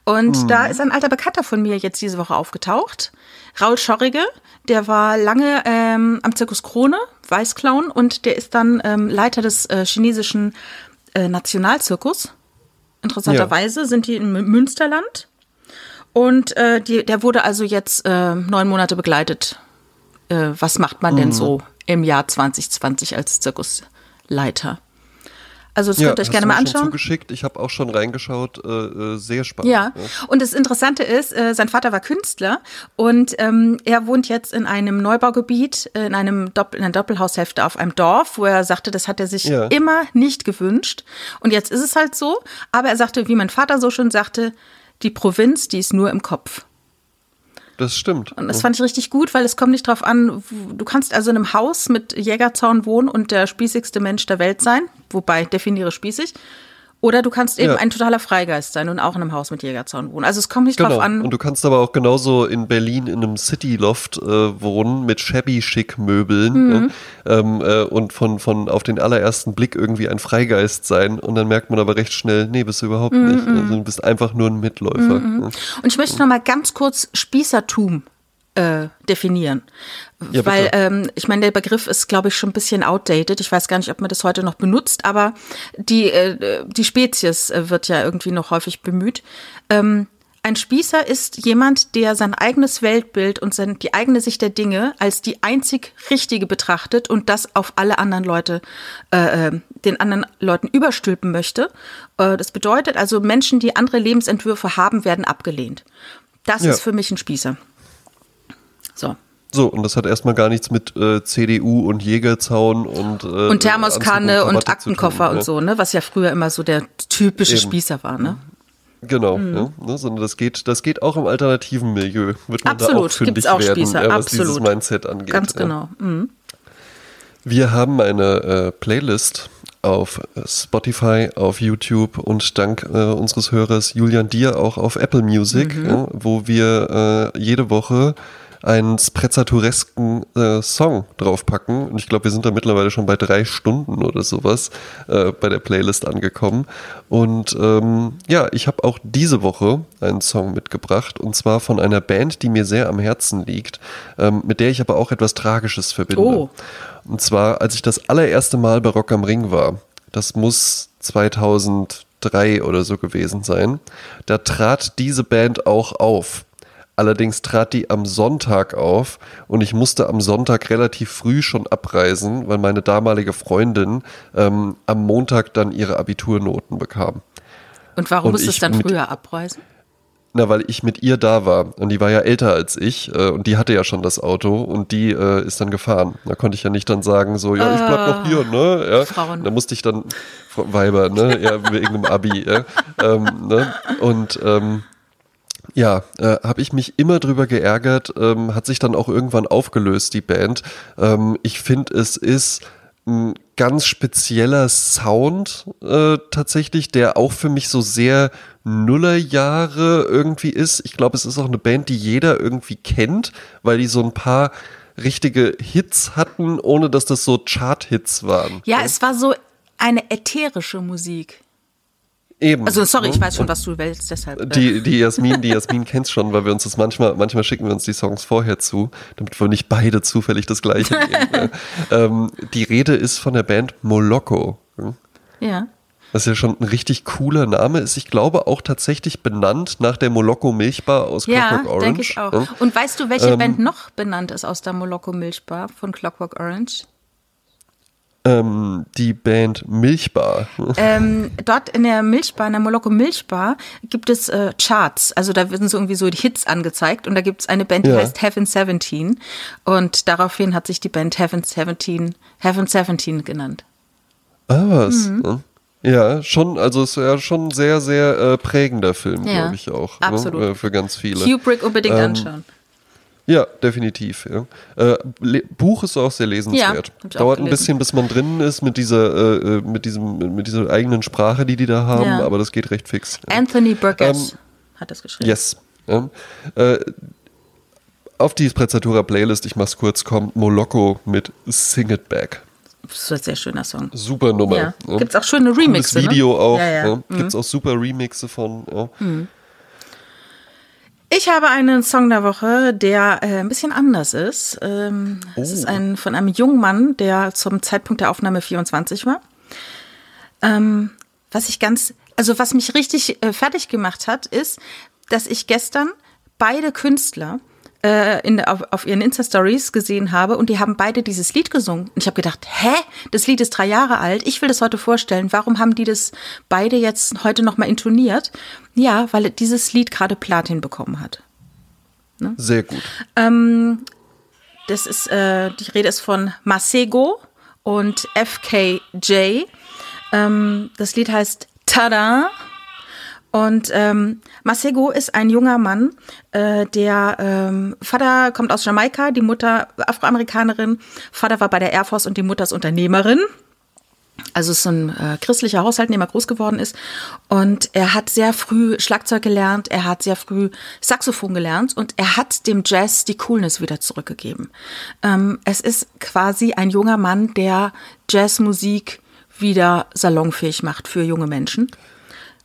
Und da ist ein alter Bekannter von mir jetzt diese Woche aufgetaucht. Raul Schorrige, der war lange ähm, am Zirkus Krone, Weißclown, und der ist dann ähm, Leiter des äh, chinesischen äh, Nationalzirkus. Interessanterweise sind die im Münsterland. Und äh, die, der wurde also jetzt äh, neun Monate begleitet. Äh, was macht man denn so im Jahr 2020 als Zirkusleiter? Also das könnt ihr euch gerne mal mir schon anschauen. zugeschickt. Ich habe auch schon reingeschaut. Äh, äh, sehr spannend. Ja, und das Interessante ist, äh, sein Vater war Künstler und ähm, er wohnt jetzt in einem Neubaugebiet, äh, in einem Doppel, in einer Doppelhaushälfte auf einem Dorf, wo er sagte, das hat er sich Ja. immer nicht gewünscht. Und jetzt ist es halt so. Aber er sagte, wie mein Vater so schön sagte, die Provinz, die ist nur im Kopf. Das stimmt. Und das fand ich richtig gut, weil es kommt nicht drauf an, du kannst also in einem Haus mit Jägerzaun wohnen und der spießigste Mensch der Welt sein, wobei definiere spießig. Oder du kannst eben Ja. ein totaler Freigeist sein und auch in einem Haus mit Jägerzaun wohnen. Also es kommt nicht Genau. drauf an. Und du kannst aber auch genauso in Berlin in einem City-Loft äh, wohnen mit shabby schick Möbeln Mhm. ne? ähm, äh, und von, von auf den allerersten Blick irgendwie ein Freigeist sein. Und dann merkt man aber recht schnell, nee, bist du überhaupt Mhm, nicht. Also du bist einfach nur ein Mitläufer. ne? Und ich möchte noch mal ganz kurz Spießertum äh, definieren. Ja, Weil, ähm, ich meine, der Begriff ist, glaube ich, schon ein bisschen outdated. Ich weiß gar nicht, ob man das heute noch benutzt, aber die, äh, die Spezies äh, wird ja irgendwie noch häufig bemüht. Ähm, ein Spießer ist jemand, der sein eigenes Weltbild und sein, die eigene Sicht der Dinge als die einzig richtige betrachtet und das auf alle anderen Leute, äh, äh, den anderen Leuten überstülpen möchte. Äh, das bedeutet also, Menschen, die andere Lebensentwürfe haben, werden abgelehnt. Das Ja. ist für mich ein Spießer. So. Und das hat erstmal gar nichts mit äh, CDU und Jägerzaun und äh, Und Thermoskanne und zu Aktenkoffer tun, und ne? so, ne? Was ja früher immer so der typische Eben. Spießer war, ne? Genau, ja, ne, sondern das geht, das geht auch im alternativen Milieu. Wird man da auch Absolut, gibt's auch werden, Spießer, ja, was dieses absolut. Mindset angeht. Ganz ja. genau. Mhm. Wir haben eine äh, Playlist auf äh, Spotify, auf YouTube und dank äh, unseres Hörers Julian Dier auch auf Apple Music, Mhm. ja, wo wir äh, jede Woche einen sprezaturesken äh, Song draufpacken. Und ich glaube, wir sind da mittlerweile schon bei drei Stunden oder sowas äh, bei der Playlist angekommen. Und ähm, ja, ich habe auch diese Woche einen Song mitgebracht und zwar von einer Band, die mir sehr am Herzen liegt, ähm, mit der ich aber auch etwas Tragisches verbinde. Oh. Und zwar, als ich das allererste Mal bei Rock am Ring war, das muss 2003 oder so gewesen sein, da trat diese Band auch auf. Allerdings trat die am Sonntag auf und ich musste am Sonntag relativ früh schon abreisen, weil meine damalige Freundin ähm, am Montag dann ihre Abiturnoten bekam. Und warum Und musst du dann mit- früher abreisen? Na, weil ich mit ihr da war und die war ja älter als ich äh, und die hatte ja schon das Auto und die äh, ist dann gefahren. Da konnte ich ja nicht dann sagen, so, ja, ich bleib noch hier, ne? Ja. Frauen. Da musste ich dann, Weiber, ne? Ja, wegen dem Abi, ja. ähm, ne? Und ähm, ja, äh, habe ich mich immer drüber geärgert, ähm, hat sich dann auch irgendwann aufgelöst, die Band. Ähm, ich finde, es ist ein ganz spezieller Sound äh, tatsächlich, der auch für mich so sehr Nullerjahre irgendwie ist. Ich glaube, es ist auch eine Band, die jeder irgendwie kennt, weil die so ein paar richtige Hits hatten, ohne dass das so Chart-Hits waren. Ja, es war so eine ätherische Musik. Eben. Also sorry, ich ne? weiß schon, was du willst, deshalb. äh, Die, die Jasmin, die Jasmin kennt's schon, weil wir uns das manchmal, manchmal schicken wir uns die Songs vorher zu, damit wir nicht beide zufällig das gleiche nehmen. ja. ähm, die Rede ist von der Band Moloko. hm? ja. Was ja schon ein richtig cooler Name ist. Ich glaube auch tatsächlich benannt nach der Moloko Milchbar aus Ja, Clockwork Orange. denke ich auch. ja. Und weißt du, welche Ähm, Band noch benannt ist aus der Moloko Milchbar von Clockwork Orange? Ähm, die Band Milchbar. ähm, dort in der Milchbar, in der Moloko Milchbar, gibt es äh, Charts. Also da werden so irgendwie so die Hits angezeigt und da gibt es eine Band, die Ja. heißt Heaven 17 und daraufhin hat sich die Band Heaven 17, Heaven 17 genannt. Ah, was? Mhm. ne? Ja, schon, also es ist ja schon ein sehr, sehr äh, prägender Film, Ja, glaube ich auch. absolut. Ne? Für ganz viele. Kubrick unbedingt Ähm, anschauen. Ja, definitiv. Ja. Äh, Buch ist auch sehr lesenswert. auch Dauert ein bisschen, bis man drin ist mit dieser, äh, äh, mit diesem, mit dieser eigenen Sprache, die die da haben, Ja. aber das geht recht fix. Ja. Anthony Burgess Ähm, hat das geschrieben. Yes. Ja. Äh, auf die Sprezzatura Playlist, ich mach's kurz, kommt Moloko mit Sing It Back. Das ist ein sehr schöner Song. Super Nummer. Ja. Gibt's auch schöne Remixe, Cooles ne? Video auch. Ja, ja. Ja. Gibt's auch super Remixe von. Ja. Ich habe einen Song der Woche, der äh, ein bisschen anders ist. Ähm, Es Oh. ist ein von einem jungen Mann, der zum Zeitpunkt der Aufnahme 24 war. Ähm, was ich ganz, also was mich richtig äh, fertig gemacht hat, ist, dass ich gestern beide Künstler äh, in, auf, auf ihren Insta-Stories gesehen habe und die haben beide dieses Lied gesungen. Und ich habe gedacht, hä? Das Lied ist drei Jahre alt. Ich will das heute vorstellen. Warum haben die das beide jetzt heute nochmal intoniert? Ja, weil dieses Lied gerade Platin bekommen hat. Sehr gut. Das ist, äh, die Rede ist von Masego und FKJ. Ähm, das Lied heißt Tada. Und ähm, Masego ist ein junger Mann, äh, der ähm, Vater kommt aus Jamaika, die Mutter Afroamerikanerin, Vater war bei der Air Force und die Mutter ist Unternehmerin. Also ist so ein äh, christlicher Haushalt, in dem er groß geworden ist. Und er hat sehr früh Schlagzeug gelernt, er hat sehr früh Saxophon gelernt und er hat dem Jazz die Coolness wieder zurückgegeben. Ähm, es ist quasi ein junger Mann, der Jazzmusik wieder salonfähig macht für junge Menschen.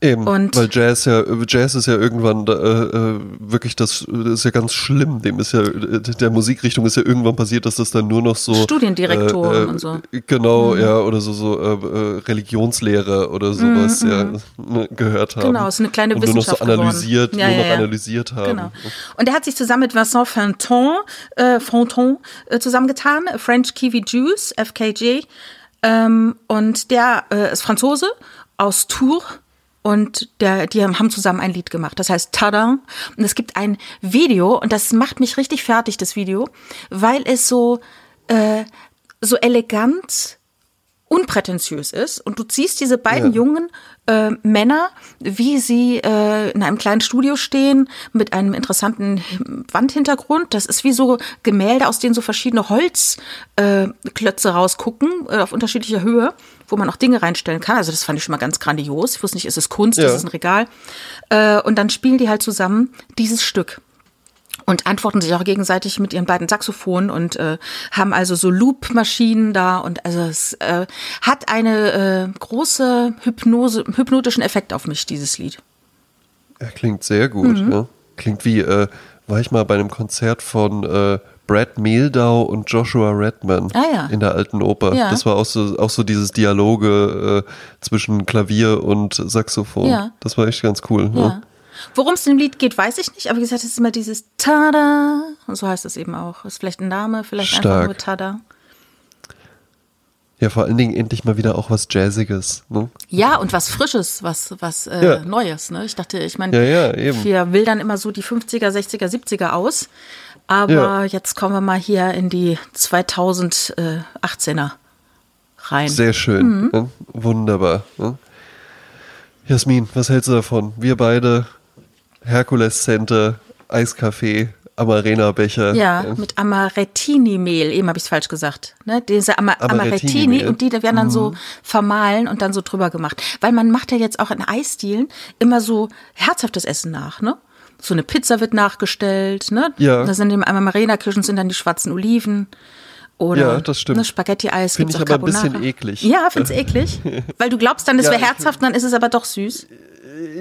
Eben, Und- weil Jazz ja, Jazz ist ja irgendwann äh, äh, wirklich das, das ist ja ganz schlimm. Dem ist ja, äh, der Musikrichtung ist ja irgendwann passiert, dass das dann nur noch so Studiendirektoren und so. Mhm. Genau, ja, oder so, so äh, äh, Religionslehrer oder sowas ja, ne, gehört haben. Mhm, Genau, es ist eine kleine Und nur noch so Wissenschaft analysiert, Ja, nur ja, noch ja. analysiert haben. Genau. Und er hat sich zusammen mit Vincent Fanton, äh, Fonton äh, zusammengetan, French Kiwi Juice, FKJ. Ähm, und der äh, ist Franzose aus Tours. Und der, die haben zusammen ein Lied gemacht. Das heißt Tada. Und es gibt ein Video, und das macht mich richtig fertig, das Video, weil es so, äh, so elegant unprätentiös ist und du ziehst diese beiden Ja. jungen äh, Männer, wie sie äh, in einem kleinen Studio stehen mit einem interessanten Wandhintergrund. Das ist wie so Gemälde, aus denen so verschiedene Holzklötze äh, rausgucken äh, auf unterschiedlicher Höhe, wo man auch Dinge reinstellen kann. Also das fand ich schon mal ganz grandios. Ich wusste nicht, ist es Kunst, Ja. ist es ein Regal? Äh, und dann spielen die halt zusammen dieses Stück und antworten sich auch gegenseitig mit ihren beiden Saxophonen und äh, haben also so Loop-Maschinen da und also es äh, hat eine äh, große Hypnose, hypnotischen Effekt auf mich, dieses Lied. Ja, klingt sehr gut. Mhm. Ja. Klingt wie, äh, war ich mal bei einem Konzert von äh, Brad Mehldau und Joshua Redman Ah, ja. in der alten Oper. Ja. Das war auch so, auch so dieses Dialoge äh, zwischen Klavier und Saxophon. Ja. Das war echt ganz cool. Ja. Worum es in dem Lied geht, weiß ich nicht, aber wie gesagt, es ist immer dieses Tada und so heißt es eben auch. Ist vielleicht ein Name, vielleicht einfach Stark. nur Tada. ja, vor allen Dingen endlich mal wieder auch was Jazziges. Ne? Ja, und was Frisches, was, was äh, Ja. Neues. Ne? Ich dachte, ich meine, Ja, ja, wir wildern immer so die 50er, 60er, 70er aus. Aber Ja. jetzt kommen wir mal hier in die 2018er rein. Sehr schön. Mhm. Ne? Wunderbar. Ne? Jasmin, was hältst du davon? Wir beide, Herkules Center, Eiskaffee, Amarena-Becher. Ja, ne? mit Amarettini-Mehl, eben habe ich es falsch gesagt. Ne? Diese Ama Amarettini und die werden dann so vermahlen und dann so drüber gemacht. Weil man macht ja jetzt auch in Eisdielen immer so herzhaftes Essen nach, ne? So eine Pizza wird nachgestellt, ne? Ja. Da sind im Amarena-Küchen sind dann die schwarzen Oliven. Oder Ja, das stimmt. Ne, Spaghetti-Eis Find gibt's ich aber ein bisschen eklig. Ja, find's eklig? Weil du glaubst dann, es Ja, wäre herzhaft, dann ist es aber doch süß.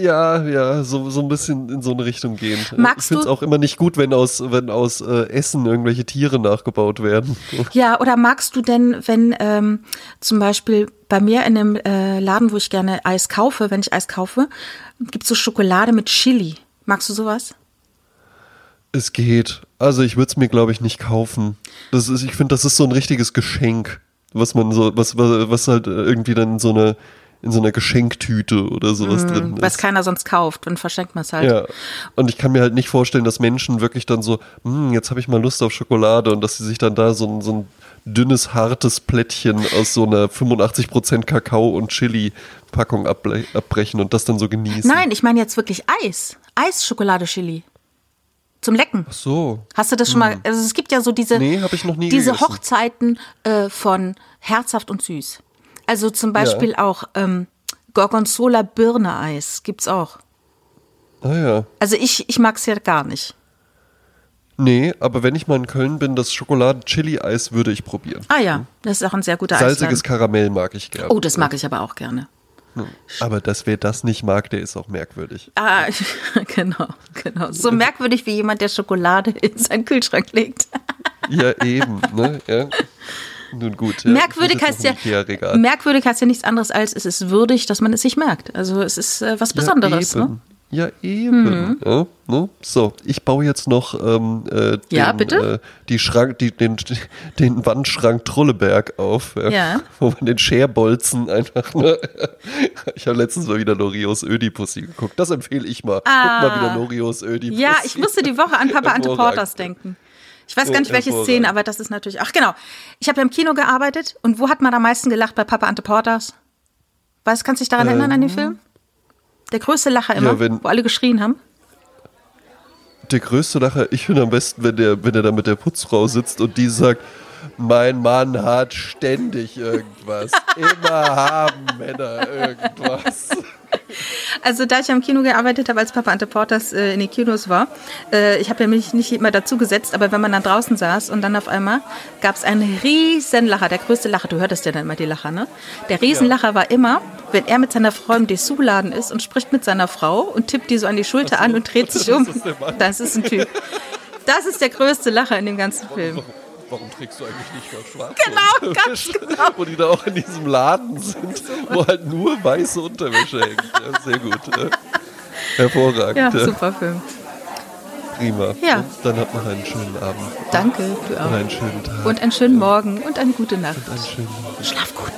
Ja, ja, so, so ein bisschen in so eine Richtung gehen. Magst ich finde es du- auch immer nicht gut, wenn aus, wenn aus äh, Essen irgendwelche Tiere nachgebaut werden. Ja, oder magst du denn, wenn ähm, zum Beispiel bei mir in einem äh, Laden, wo ich gerne Eis kaufe, wenn ich Eis kaufe, gibt's so Schokolade mit Chili. Magst du sowas? Es geht. Also ich würde es mir, glaube ich, nicht kaufen. Das ist, ich finde, das ist so ein richtiges Geschenk, was man so, was, was, was halt irgendwie dann in so eine in so einer Geschenktüte oder sowas drin ist. Was keiner sonst kauft, dann verschenkt man es halt. Ja, und ich kann mir halt nicht vorstellen, dass Menschen wirklich dann so, hm, jetzt habe ich mal Lust auf Schokolade und dass sie sich dann da so ein, so ein dünnes, hartes Plättchen aus so einer 85% Kakao und Chili-Packung abbrechen und das dann so genießen. Nein, ich meine jetzt wirklich Eis. Eis-Schokolade-Chili. Zum Lecken. Ach so. Hast du das schon mal? Also es gibt ja so diese, Hm. Nee, hab ich noch nie diese gegessen. Hochzeiten äh, von herzhaft und süß. Also zum Beispiel auch ähm, Gorgonzola Birne-Eis gibt's auch. Ah ja. Also ich, ich mag's ja gar nicht. Nee, aber wenn ich mal in Köln bin, das Schokoladen-Chili-Eis würde ich probieren. Ah ja, das ist auch ein sehr guter Salziges Eisladen. Karamell mag ich gerne. Oh, das mag ich aber auch gerne. Aber dass wer das nicht mag, der ist auch merkwürdig. Ah, genau, genau. So merkwürdig wie jemand, der Schokolade in seinen Kühlschrank legt. Ja, eben, ne? Ja. Nun gut. Ja, merkwürdig heißt ja, merkwürdig heißt ja nichts anderes als, es ist würdig, dass man es sich merkt. Also es ist äh, was Besonderes. Ja, ne? Ja, eben. Ja, ne? So, ich baue jetzt noch ähm, äh, den, Ja, bitte? Äh, die Schrank, die, den, den Wandschrank Trolleberg auf, Ja. wo man den Scherbolzen einfach. Ne? Ich habe letztens mal wieder Lorios Ödipussy geguckt. Das empfehle ich mal. Ah. Guck mal wieder Lorios Ödipussy. Ja, ich musste die Woche an Papa Ante. Porters denken. Ich weiß gar nicht, welche. Szene, aber das ist natürlich. Ach, genau. Ich habe ja im Kino gearbeitet und wo hat man am meisten gelacht bei Papa Ante Porters? Weißt, kannst du dich daran erinnern an den Film? Der größte Lacher immer, Ähm. wenn- wo alle geschrien haben. Der größte Lacher, ich finde am besten, wenn der, wenn er da mit der Putzfrau sitzt und die sagt, mein Mann hat ständig irgendwas. Immer haben Männer irgendwas. Also da ich ja im Kino gearbeitet habe, als Papa Ante Porters äh, in den Kinos war, äh, ich habe ja mich nicht immer dazu gesetzt, aber wenn man dann draußen saß und dann auf einmal gab es einen riesen Lacher, der größte Lacher, du hörtest ja dann immer die Lacher, ne? Der Riesenlacher war immer, wenn er mit seiner Frau im Dessous-Laden ist und spricht mit seiner Frau und tippt die so an die Schulter an und dreht sich um. Ist. Das ist ein Typ. Das ist der größte Lacher in dem ganzen Film. Warum trägst du eigentlich nicht mehr schwarz? Genau, ganz genau. Wo die da auch in diesem Laden sind, wo halt nur weiße Unterwäsche hängt. Ja, sehr gut. Ja. Hervorragend. Ja, super Film. Prima. Ja. Und dann hat man einen schönen Abend Danke, du und auch. einen schönen Tag Und einen schönen Morgen und eine gute Nacht. und einen schönen Schlaf gut.